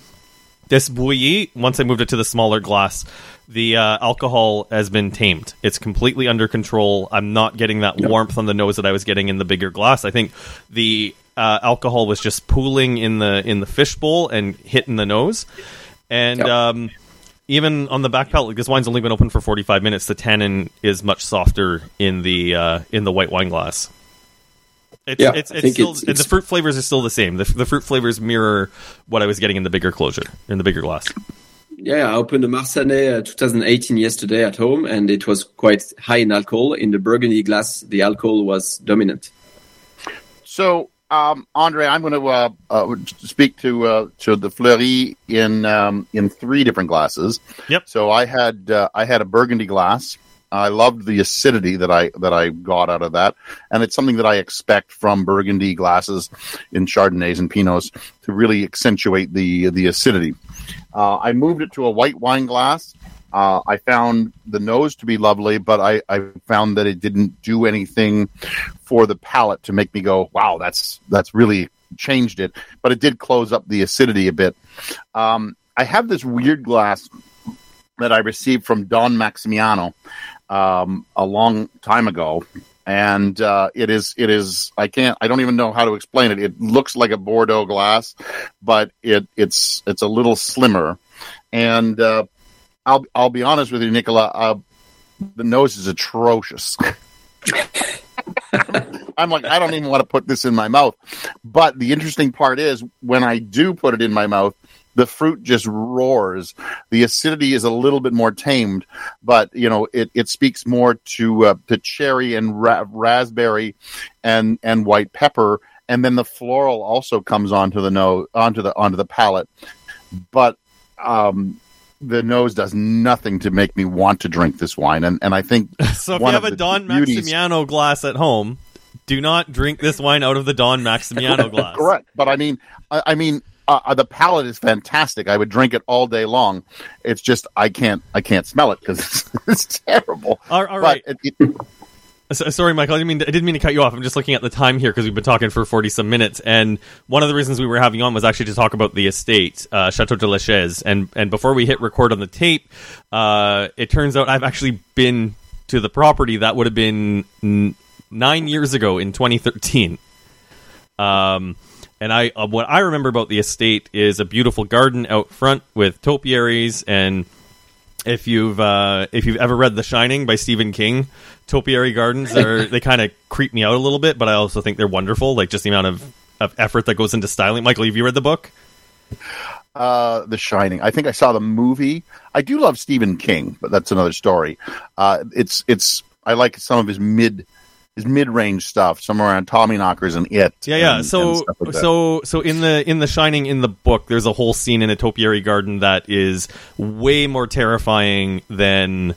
This Brouilly, once I moved it to the smaller glass, the uh, alcohol has been tamed. It's completely under control. I'm not getting that warmth on the nose that I was getting in the bigger glass. I think the uh, alcohol was just pooling in the in the fishbowl and hitting the nose. And Yep. um, even on the back palate, like, this wine's only been open for 45 minutes. The tannin is much softer in the uh, in the white wine glass. It's, Yeah, it's, it's still, it's- and the fruit flavors are still the same. The, the fruit flavors mirror what I was getting in the bigger closure, in the bigger glass. Yeah, I opened a Marsanne uh, 2018 yesterday at home, and it was quite high in alcohol. In the Burgundy glass, the alcohol was dominant. So, um, Andre, I'm going to uh, uh, speak to uh, to the Fleurie in um, in three different glasses. Yep. So I had uh, I had a Burgundy glass. I loved the acidity that I that I got out of that, and it's something that I expect from Burgundy glasses in Chardonnays and Pinots to really accentuate the the acidity. Uh, I moved it to a white wine glass. Uh, I found the nose to be lovely, but I, I found that it didn't do anything for the palate to make me go, "Wow, that's that's really changed it." But it did close up the acidity a bit. Um, I have this weird glass that I received from Don Maximiano um, a long time ago, and uh, it is it is I can't I don't even know how to explain it. It looks like a Bordeaux glass, but it it's it's a little slimmer, and uh, I'll I'll be honest with you, Nicola. Uh, the nose is atrocious. *laughs* I'm like, I don't even want to put this in my mouth. But the interesting part is when I do put it in my mouth, the fruit just roars. The acidity is a little bit more tamed, but you know, it, it speaks more to uh, to cherry and ra- raspberry and and white pepper, and then the floral also comes onto the nose onto the onto the palate. But um, the nose does nothing to make me want to drink this wine, and and I think *laughs* So if you have a Don beauties- Maximiano glass at home, do not drink this wine out of the Don Maximiano *laughs* glass. Correct, but I mean, I, I mean, uh, uh, the palate is fantastic. I would drink it all day long. It's just I can't, I can't smell it because *laughs* it's, it's terrible. All, all but right. it, it, Sorry, Michael. I didn't mean to, I didn't mean to cut you off. I'm just looking at the time here because we've been talking for forty some minutes, and one of the reasons we were having on was actually to talk about the estate, uh, Chateau de la Chaize. And and before we hit record on the tape, uh, it turns out I've actually been to the property. That would have been n- nine years ago in 2013. Um, and I uh, what I remember about the estate is a beautiful garden out front with topiaries and if you've uh, if you've ever read The Shining by Stephen King, topiary gardens are they kind of creep me out a little bit, but I also think they're wonderful. Like just the amount of, of effort that goes into styling. Michael, have you read the book? uh, The Shining. I think I saw the movie. I do love Stephen King, but that's another story. Uh, it's it's I like some of his mid his mid range stuff, somewhere around Tommyknockers and It. Yeah, yeah. and- so and like so so in the in the Shining in the book, there's a whole scene in a topiary garden that is way more terrifying than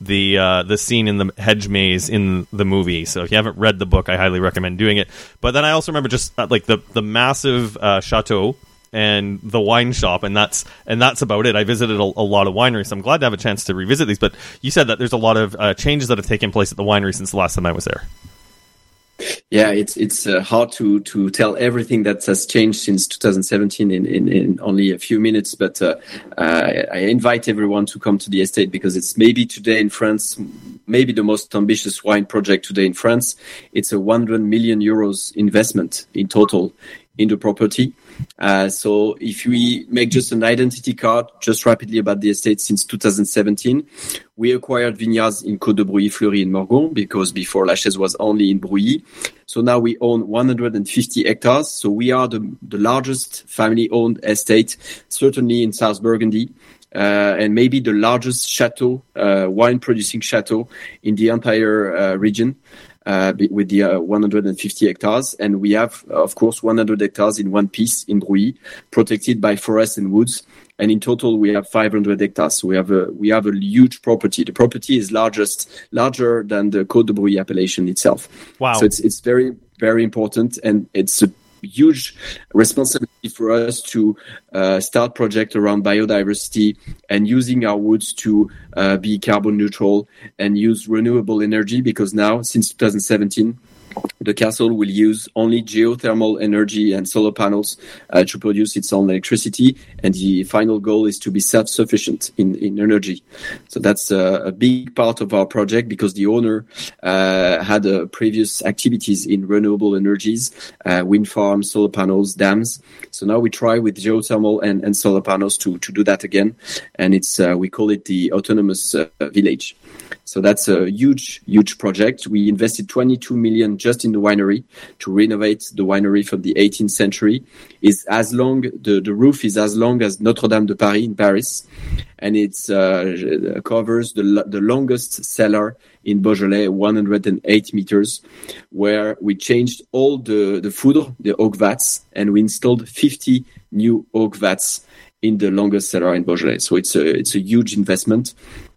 the uh, the scene in the hedge maze in the movie. So if you haven't read the book, I highly recommend doing it. But then I also remember just uh, like the the massive uh, chateau and the wine shop and that's and that's about it i visited a, a lot of wineries so i'm glad to have a chance to revisit these but you said that there's a lot of uh, changes that have taken place at the winery since the last time i was there Yeah, it's it's uh, hard to to tell everything that has changed since 2017 in, in, in only a few minutes. But uh, uh, I invite everyone to come to the estate because it's maybe today in France, maybe the most ambitious wine project today in France. It's a 100 million euros investment in total in the property. Uh, so if we make just an identity card, just rapidly about the estate since 2017, we acquired vineyards in Côte de Brouilly, Fleurie, and Morgon because before La Chaize was only in Brouilly. So now we own 150 hectares. So we are the, the largest family-owned estate, certainly in South Burgundy. Uh, and maybe the largest chateau, uh, wine-producing chateau in the entire uh, region uh, with the uh, 150 hectares. And we have, uh, of course, 100 hectares in one piece in Brouilly, protected by forests and woods. And in total, we have 500 hectares. So we have a we have a huge property. The property is largest larger than the Côte de Brouilly appellation itself. Wow. So it's it's very very important, and it's a huge responsibility for us to uh, start project around biodiversity and using our woods to uh, be carbon neutral and use renewable energy because now since 2017 the castle will use only geothermal energy and solar panels uh, to produce its own electricity. And the final goal is to be self-sufficient in, in energy. So that's a, a big part of our project because the owner uh, had uh, previous activities in renewable energies, uh, wind farms, solar panels, dams. So now we try with geothermal and, and solar panels to, to do that again. And it's, uh, we call it the autonomous uh, village. So that's a huge, huge project. We invested 22 million just in the winery to renovate the winery from the 18th century. Is as long the, the roof is as long as Notre Dame de Paris in Paris, and it uh, covers the the longest cellar in Beaujolais, 108 meters, where we changed all the the foudre, the oak vats, and we installed 50 new oak vats in the longest cellar in Beaujolais. So it's a it's a huge investment,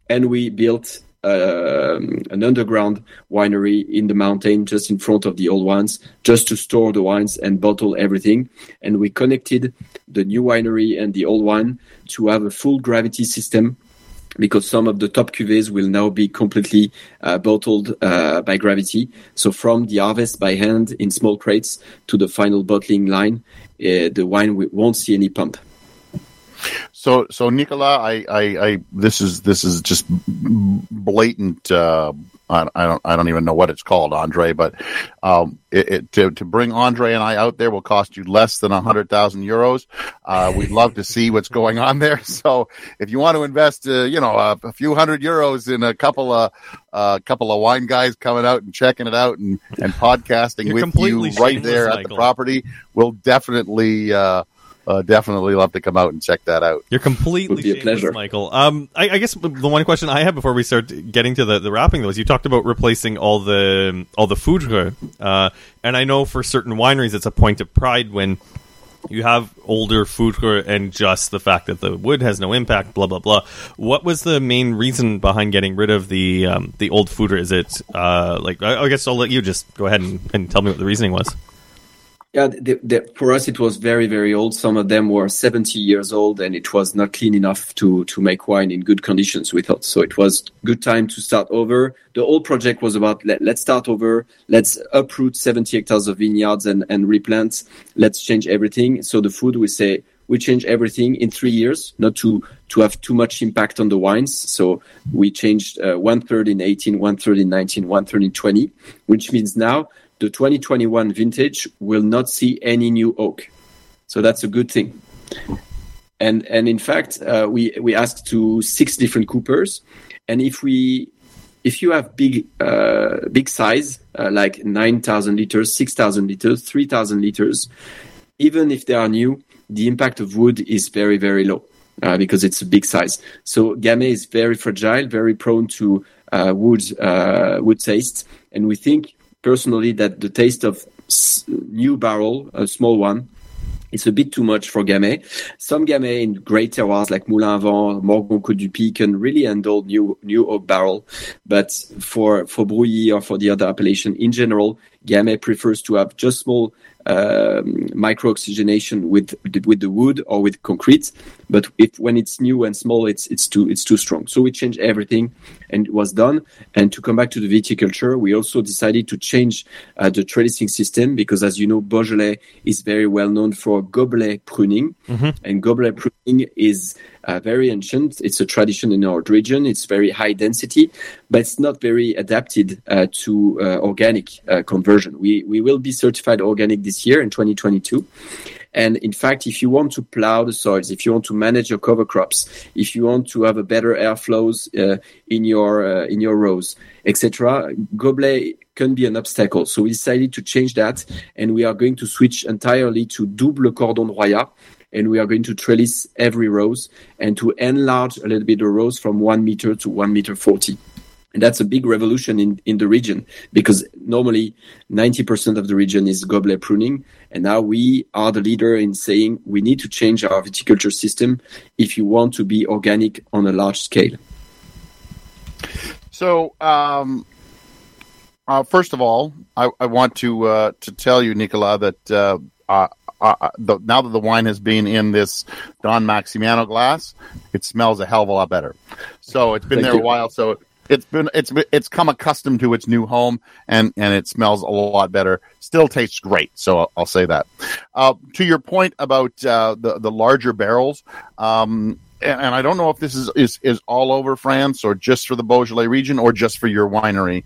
and we built uh, an underground winery in the mountain just in front of the old ones just to store the wines and bottle everything and we connected the new winery and the old one to have a full gravity system because some of the top cuvées will now be completely uh, bottled uh, by gravity. So from the harvest by hand in small crates to the final bottling line, uh, the wine won't see any pump. So, so Nicola, I, I, I, this is this is just blatant. Uh, I, I don't, I don't even know what it's called, Andre. But um, it, it, to to bring Andre and I out there will cost you less than a hundred thousand euros. Uh, we'd love to see what's going on there. *laughs* So, if you want to invest, uh, you know, a, a, few hundred euros in a couple of a uh, couple of wine guys coming out and checking it out and and podcasting You're with you right there at the property, we'll definitely uh, uh, definitely love to come out and check that out. You're completely be a pleasure, Michael. Um, I, I, guess the one question I had before we start getting to the, the wrapping though is you talked about replacing all the all the foudre, uh, and I know for certain wineries it's a point of pride when you have older foudre and just the fact that the wood has no impact. Blah blah blah. What was the main reason behind getting rid of the um, the old foudre? Is it uh, like I, I guess I'll let you just go ahead and, and tell me what the reasoning was. Yeah, the, the, for us it was very very old. Some of them were 70 years old, and it was not clean enough to to make wine in good conditions. We thought so. It was good time to start over. The whole project was about let, let's start over. Let's uproot 70 hectares of vineyards and and replant. Let's change everything. So the foudre we say we change everything in three years, not to to have too much impact on the wines. So we changed uh, one third in 18, one third in 19, one third in 20, which means now the 2021 vintage will not see any new oak. So that's a good thing. And and in fact, uh, we we asked to six different coopers, and if we if you have big uh, big size uh, like 9,000 liters, 6,000 liters, 3,000 liters, even if they are new, the impact of wood is very very low. Uh, because it's a big size. So Gamay is very fragile, very prone to uh, wood uh, wood taste, and we think personally that the taste of new barrel, a small one, it's a bit too much for Gamay. Some Gamay in great terroirs like Moulin Vent, Morgon Côte du Py can really handle new new oak barrel. But for for Brouilly or for the other appellation in general, Gamay prefers to have just small um, micro oxygenation with with the wood or with concrete. But if when it's new and small, it's it's too it's too strong. So we changed everything, and it was done. And to come back to the viticulture, we also decided to change uh, the trellising system because, as you know, Beaujolais is very well known for goblet pruning, mm-hmm. and goblet pruning is uh, very ancient. It's a tradition in our region. It's very high density, but it's not very adapted uh, to uh, organic uh, conversion. We we will be certified organic this year in 2022. And in fact, if you want to plow the soils, if you want to manage your cover crops, if you want to have a better airflows uh, in your uh, in your rows, etc., goblet can be an obstacle. So we decided to change that, and we are going to switch entirely to double cordon royat, and we are going to trellis every rose and to enlarge a little bit the rows from one meter to one meter forty. And that's a big revolution in, in the region because normally 90% of the region is goblet pruning. And now we are the leader in saying we need to change our viticulture system if you want to be organic on a large scale. So, um, uh, first of all, I, I want to uh, to tell you, Nicola, that uh, uh, the, now that the wine has been in this Don Maximiano glass, it smells a hell of a lot better. So it's been Thank there you. a while. So it's been it's it's come accustomed to its new home, and and it smells a lot better. Still tastes great. So I'll, I'll say that. Uh, to your point about uh, the the larger barrels. Um, and, and I don't know if this is, is is all over France or just for the Beaujolais region or just for your winery,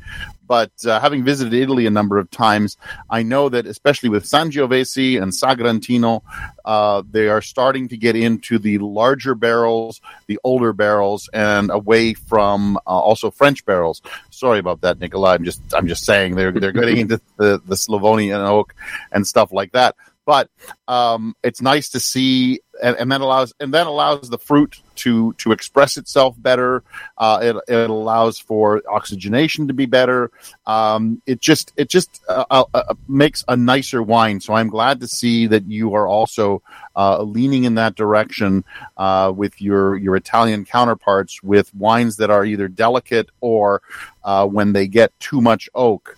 but uh, having visited Italy a number of times, I know that especially with Sangiovese and Sagrantino, uh, they are starting to get into the larger barrels, the older barrels, and away from uh, also French barrels. Sorry about that, Nicola. I'm just I'm just saying they're they're getting into *laughs* the the Slavonian oak and stuff like that. But um, it's nice to see, and, and that allows and that allows the fruit to to express itself better. Uh, it, it allows for oxygenation to be better. Um, it just it just uh, uh, uh, makes a nicer wine. So I'm glad to see that you are also uh, leaning in that direction uh, with your your Italian counterparts with wines that are either delicate or when they get too much oak,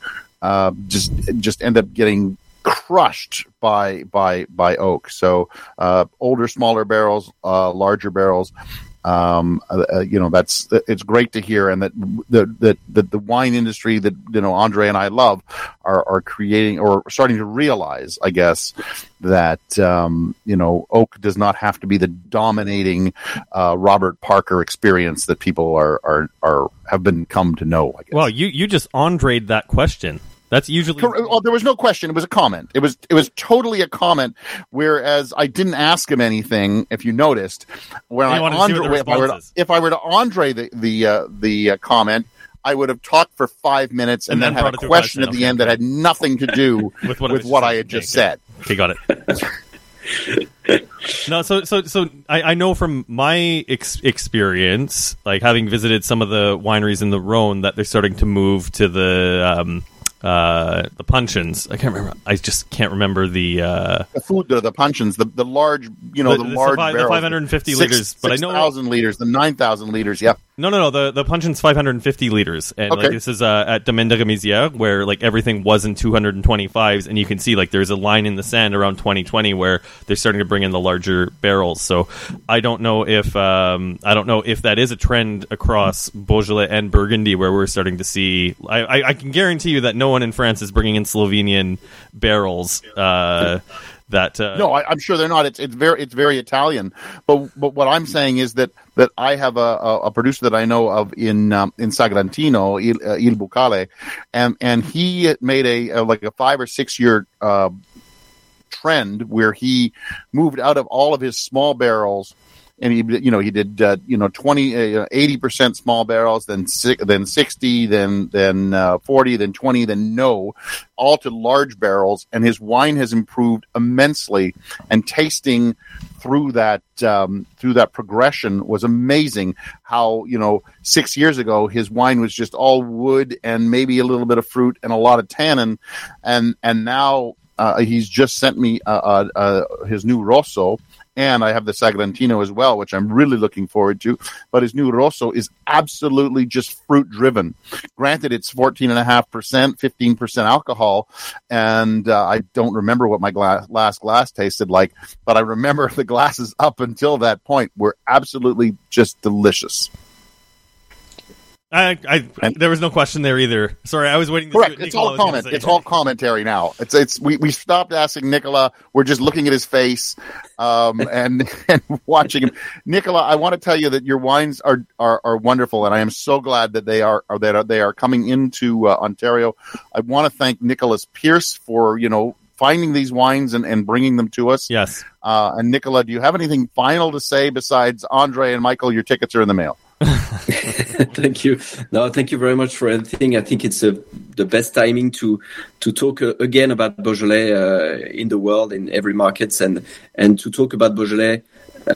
just just end up getting crushed by by by oak. So uh, older, smaller barrels, uh, larger barrels. Um, uh, uh, you know that's it's great to hear, and that the that the, the wine industry that you know Andre and I love are are creating or starting to realize, I guess, that um, you know oak does not have to be the dominating uh, Robert Parker experience that people are are are have been come to know. I guess. Well, you you just Andre'd that question. That's usually Well, there was no question. It was a comment. It was it was totally a comment. Whereas I didn't ask him anything. If you noticed, when I wanted to see what the Andre, if I were to, if I were to Andre the the uh, the uh, comment, I would have talked for five minutes and, And then, then had a question, at the Okay. end that had nothing to do with *laughs* what, with what, I, had just said. Okay, got it. no, so so so I, I know from my ex- experience, like having visited some of the wineries in the Rhone, that they're starting to move to the um, uh, the puncheons. I can't remember. I just can't remember the. Uh, The food, the, the puncheons, the the large, you know, The- the, the large five- the 550 six- liters, but I know- 6,000 liters, the nine thousand liters. Yep. no, no, no. The the puncheon's 550 liters, and like this is uh, at Domaine de where like everything was in 225s, and you can see like there's a line in the sand around 2020 where they're starting to bring in the larger barrels. So I don't know if um, I don't know if that is a trend across Beaujolais and Burgundy, where we're starting to see. I, I, I can guarantee you that no one in France is bringing in Slovenian barrels. Uh, that uh, No, I, I'm sure they're not. It's it's very it's very Italian. But but what I'm saying is that that I have a, a, a producer that I know of in um, in Sagrantino, Il, uh, Il Bucale, and and he made a, a like a five or six year uh, trend where he moved out of all of his small barrels. And he, you know, he did, uh, you know, 20, uh, 80% small barrels, then, si- then 60, then, then, uh, 40, then 20, then no, all to large barrels. And his wine has improved immensely and tasting through that, um, through that progression was amazing. How, you know, six years ago, his wine was just all wood and maybe a little bit of fruit and a lot of tannin. And, and now, uh, he's just sent me, uh, uh, uh, his new Rosso and I have the Sagrantino as well, which I'm really looking forward to. But his new Rosso is absolutely just fruit driven. Granted, it's 14.5%, 15% alcohol, and uh, I don't remember what my glass, last glass tasted like, but I remember *laughs* the glasses up until that point were absolutely just delicious. I, I, And- there was no question there either. Sorry, I was waiting. To Correct. It's all comment. It's all commentary now. It's it's we, we stopped asking Nicola. We're just looking at his face, um, *laughs* and and watching him. Nicola, I want to tell you that your wines are are, are wonderful, and I am so glad that they are, are that are, they are coming into uh, Ontario. I want to thank Nicholas Pearce for you know finding these wines and, and bringing them to us. Yes. Uh, and Nicola, do you have anything final to say besides Andre and Michael? Your tickets are in the mail. *laughs* thank you. No, thank you very much for everything. I think it's uh, the best timing to to talk uh, again about Beaujolais uh, in the world in every markets and and to talk about Beaujolais uh,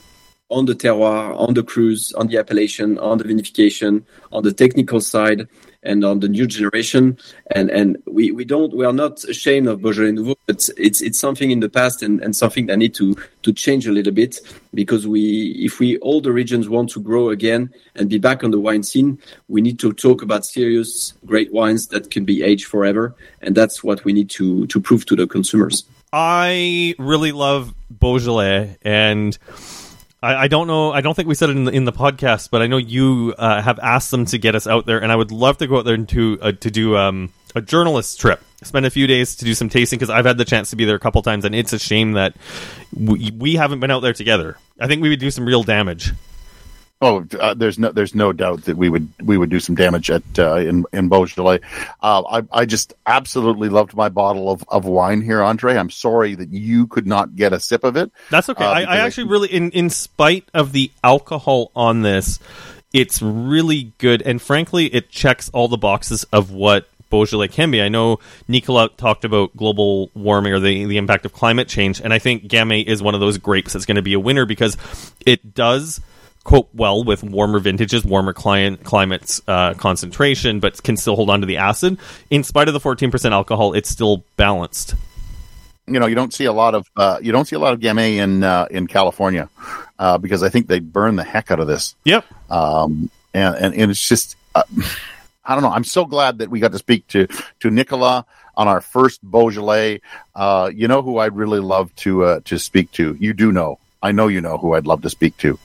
on the terroir, on the crus, on the appellation, on the vinification, on the technical side, and on the new generation. And and we, we don't we are not ashamed of Beaujolais Nouveau, but it's it's something in the past and, and something that need to to change a little bit because we if we all the regions want to grow again and be back on the wine scene, we need to talk about serious great wines that can be aged forever, and that's what we need to to prove to the consumers. I really love Beaujolais, and I, I, don't know. I don't think we said it in the, in the podcast, but I know you uh, have asked them to get us out there, and I would love to go out there and to uh, to do um, a journalist trip. Spend a few days to do some tasting because I've had the chance to be there a couple times, and it's a shame that we, we haven't been out there together. I think we would do some real damage. Oh, uh, there's no there's no doubt that we would we would do some damage at uh, in in Beaujolais. Uh, I I just absolutely loved my bottle of, of wine here, Andre. I'm sorry that you could not get a sip of it. That's okay. Uh, I, I, actually really, in in spite of the alcohol on this, it's really good, and frankly, it checks all the boxes of what Beaujolais can be. I know Nicolas talked about global warming or the, the impact of climate change, and I think Gamay is one of those grapes that's going to be a winner because it does cope well with warmer vintages, warmer client climates uh, concentration, but can still hold on to the acid. In spite of the 14% alcohol, it's still balanced. You know, you don't see a lot of uh, you don't see a lot of Gamay in uh, in California uh, because I think they burn the heck out of this. Yep. Um, and, and, and it's just uh, I don't know. I'm so glad that we got to speak to to Nicola on our first Beaujolais. Uh, you know who I'd really love to to speak to. You do know. I know you know who I'd love to speak to.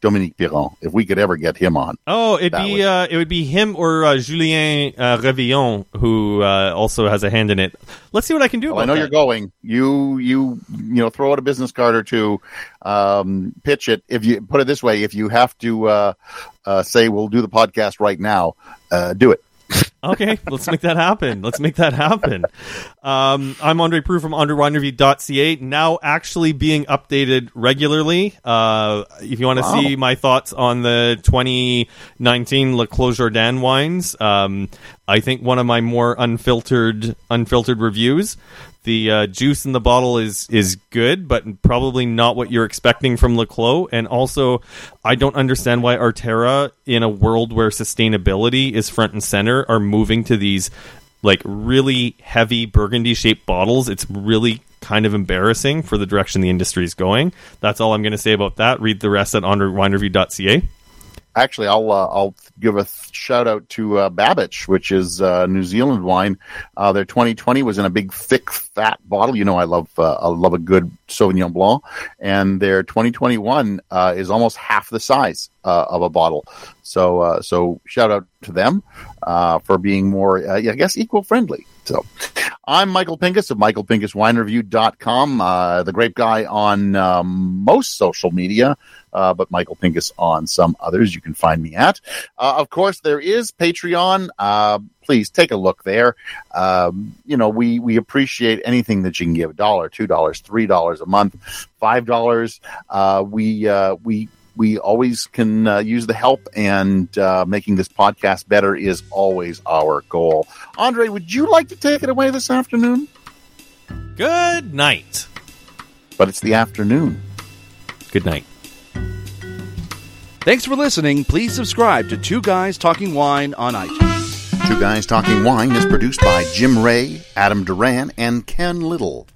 Dominique Piron, if we could ever get him on. Oh, it'd be would... uh, it would be him or uh, Julien uh, Revillon, who uh, also has a hand in it. Let's see what I can do. Well, I know that. you're going. You you you know throw out a business card or two, um, pitch it. If you put it this way, if you have to uh, uh, say we'll do the podcast right now, do it okay, let's make that happen. Let's make that happen. Um, I'm Andre Proulx from AndreWineReview.ca, now actually being updated regularly. Uh, if you want to wow. see my thoughts on the 2019 Le Clos Jordanne wines, um, I think one of my more unfiltered unfiltered reviews the uh, juice in the bottle is is good, but probably not what you're expecting from Le Clos. And also, I don't understand why Arterra, in a world where sustainability is front and center, are moving to these like really heavy burgundy shaped bottles. It's really kind of embarrassing for the direction the industry is going. That's all I'm going to say about that. Read the rest at onwinereview.ca actually, I'll uh, I'll give a th- shout out to uh, Babich, which is uh, New Zealand wine. Uh, their 2020 was in a big, thick, fat bottle. You know, I love uh, I love a good Sauvignon Blanc, and their 2021 uh, is almost half the size of a bottle. So so shout out to them for being more, I guess, equal friendly. So I'm Michael Pinkus of MichaelPinkusWineReview.com, uh, the great guy on um, most social media, uh, but Michael Pinkus on some others you can find me at. Uh, of course, there is Patreon. Uh, please take a look there. Um, you know, we, we appreciate anything that you can give. A dollar, two dollars, three dollars a month, five dollars. Uh, we, uh, we, we always can uh, use the help, and uh, making this podcast better is always our goal. Andre, would you like to take it away this afternoon? Good night. But it's the afternoon. Good night. Thanks for listening. Please subscribe to Two Guys Talking Wine on iTunes. Two Guys Talking Wine is produced by Jim Ray, Adam Duran, and Ken Little.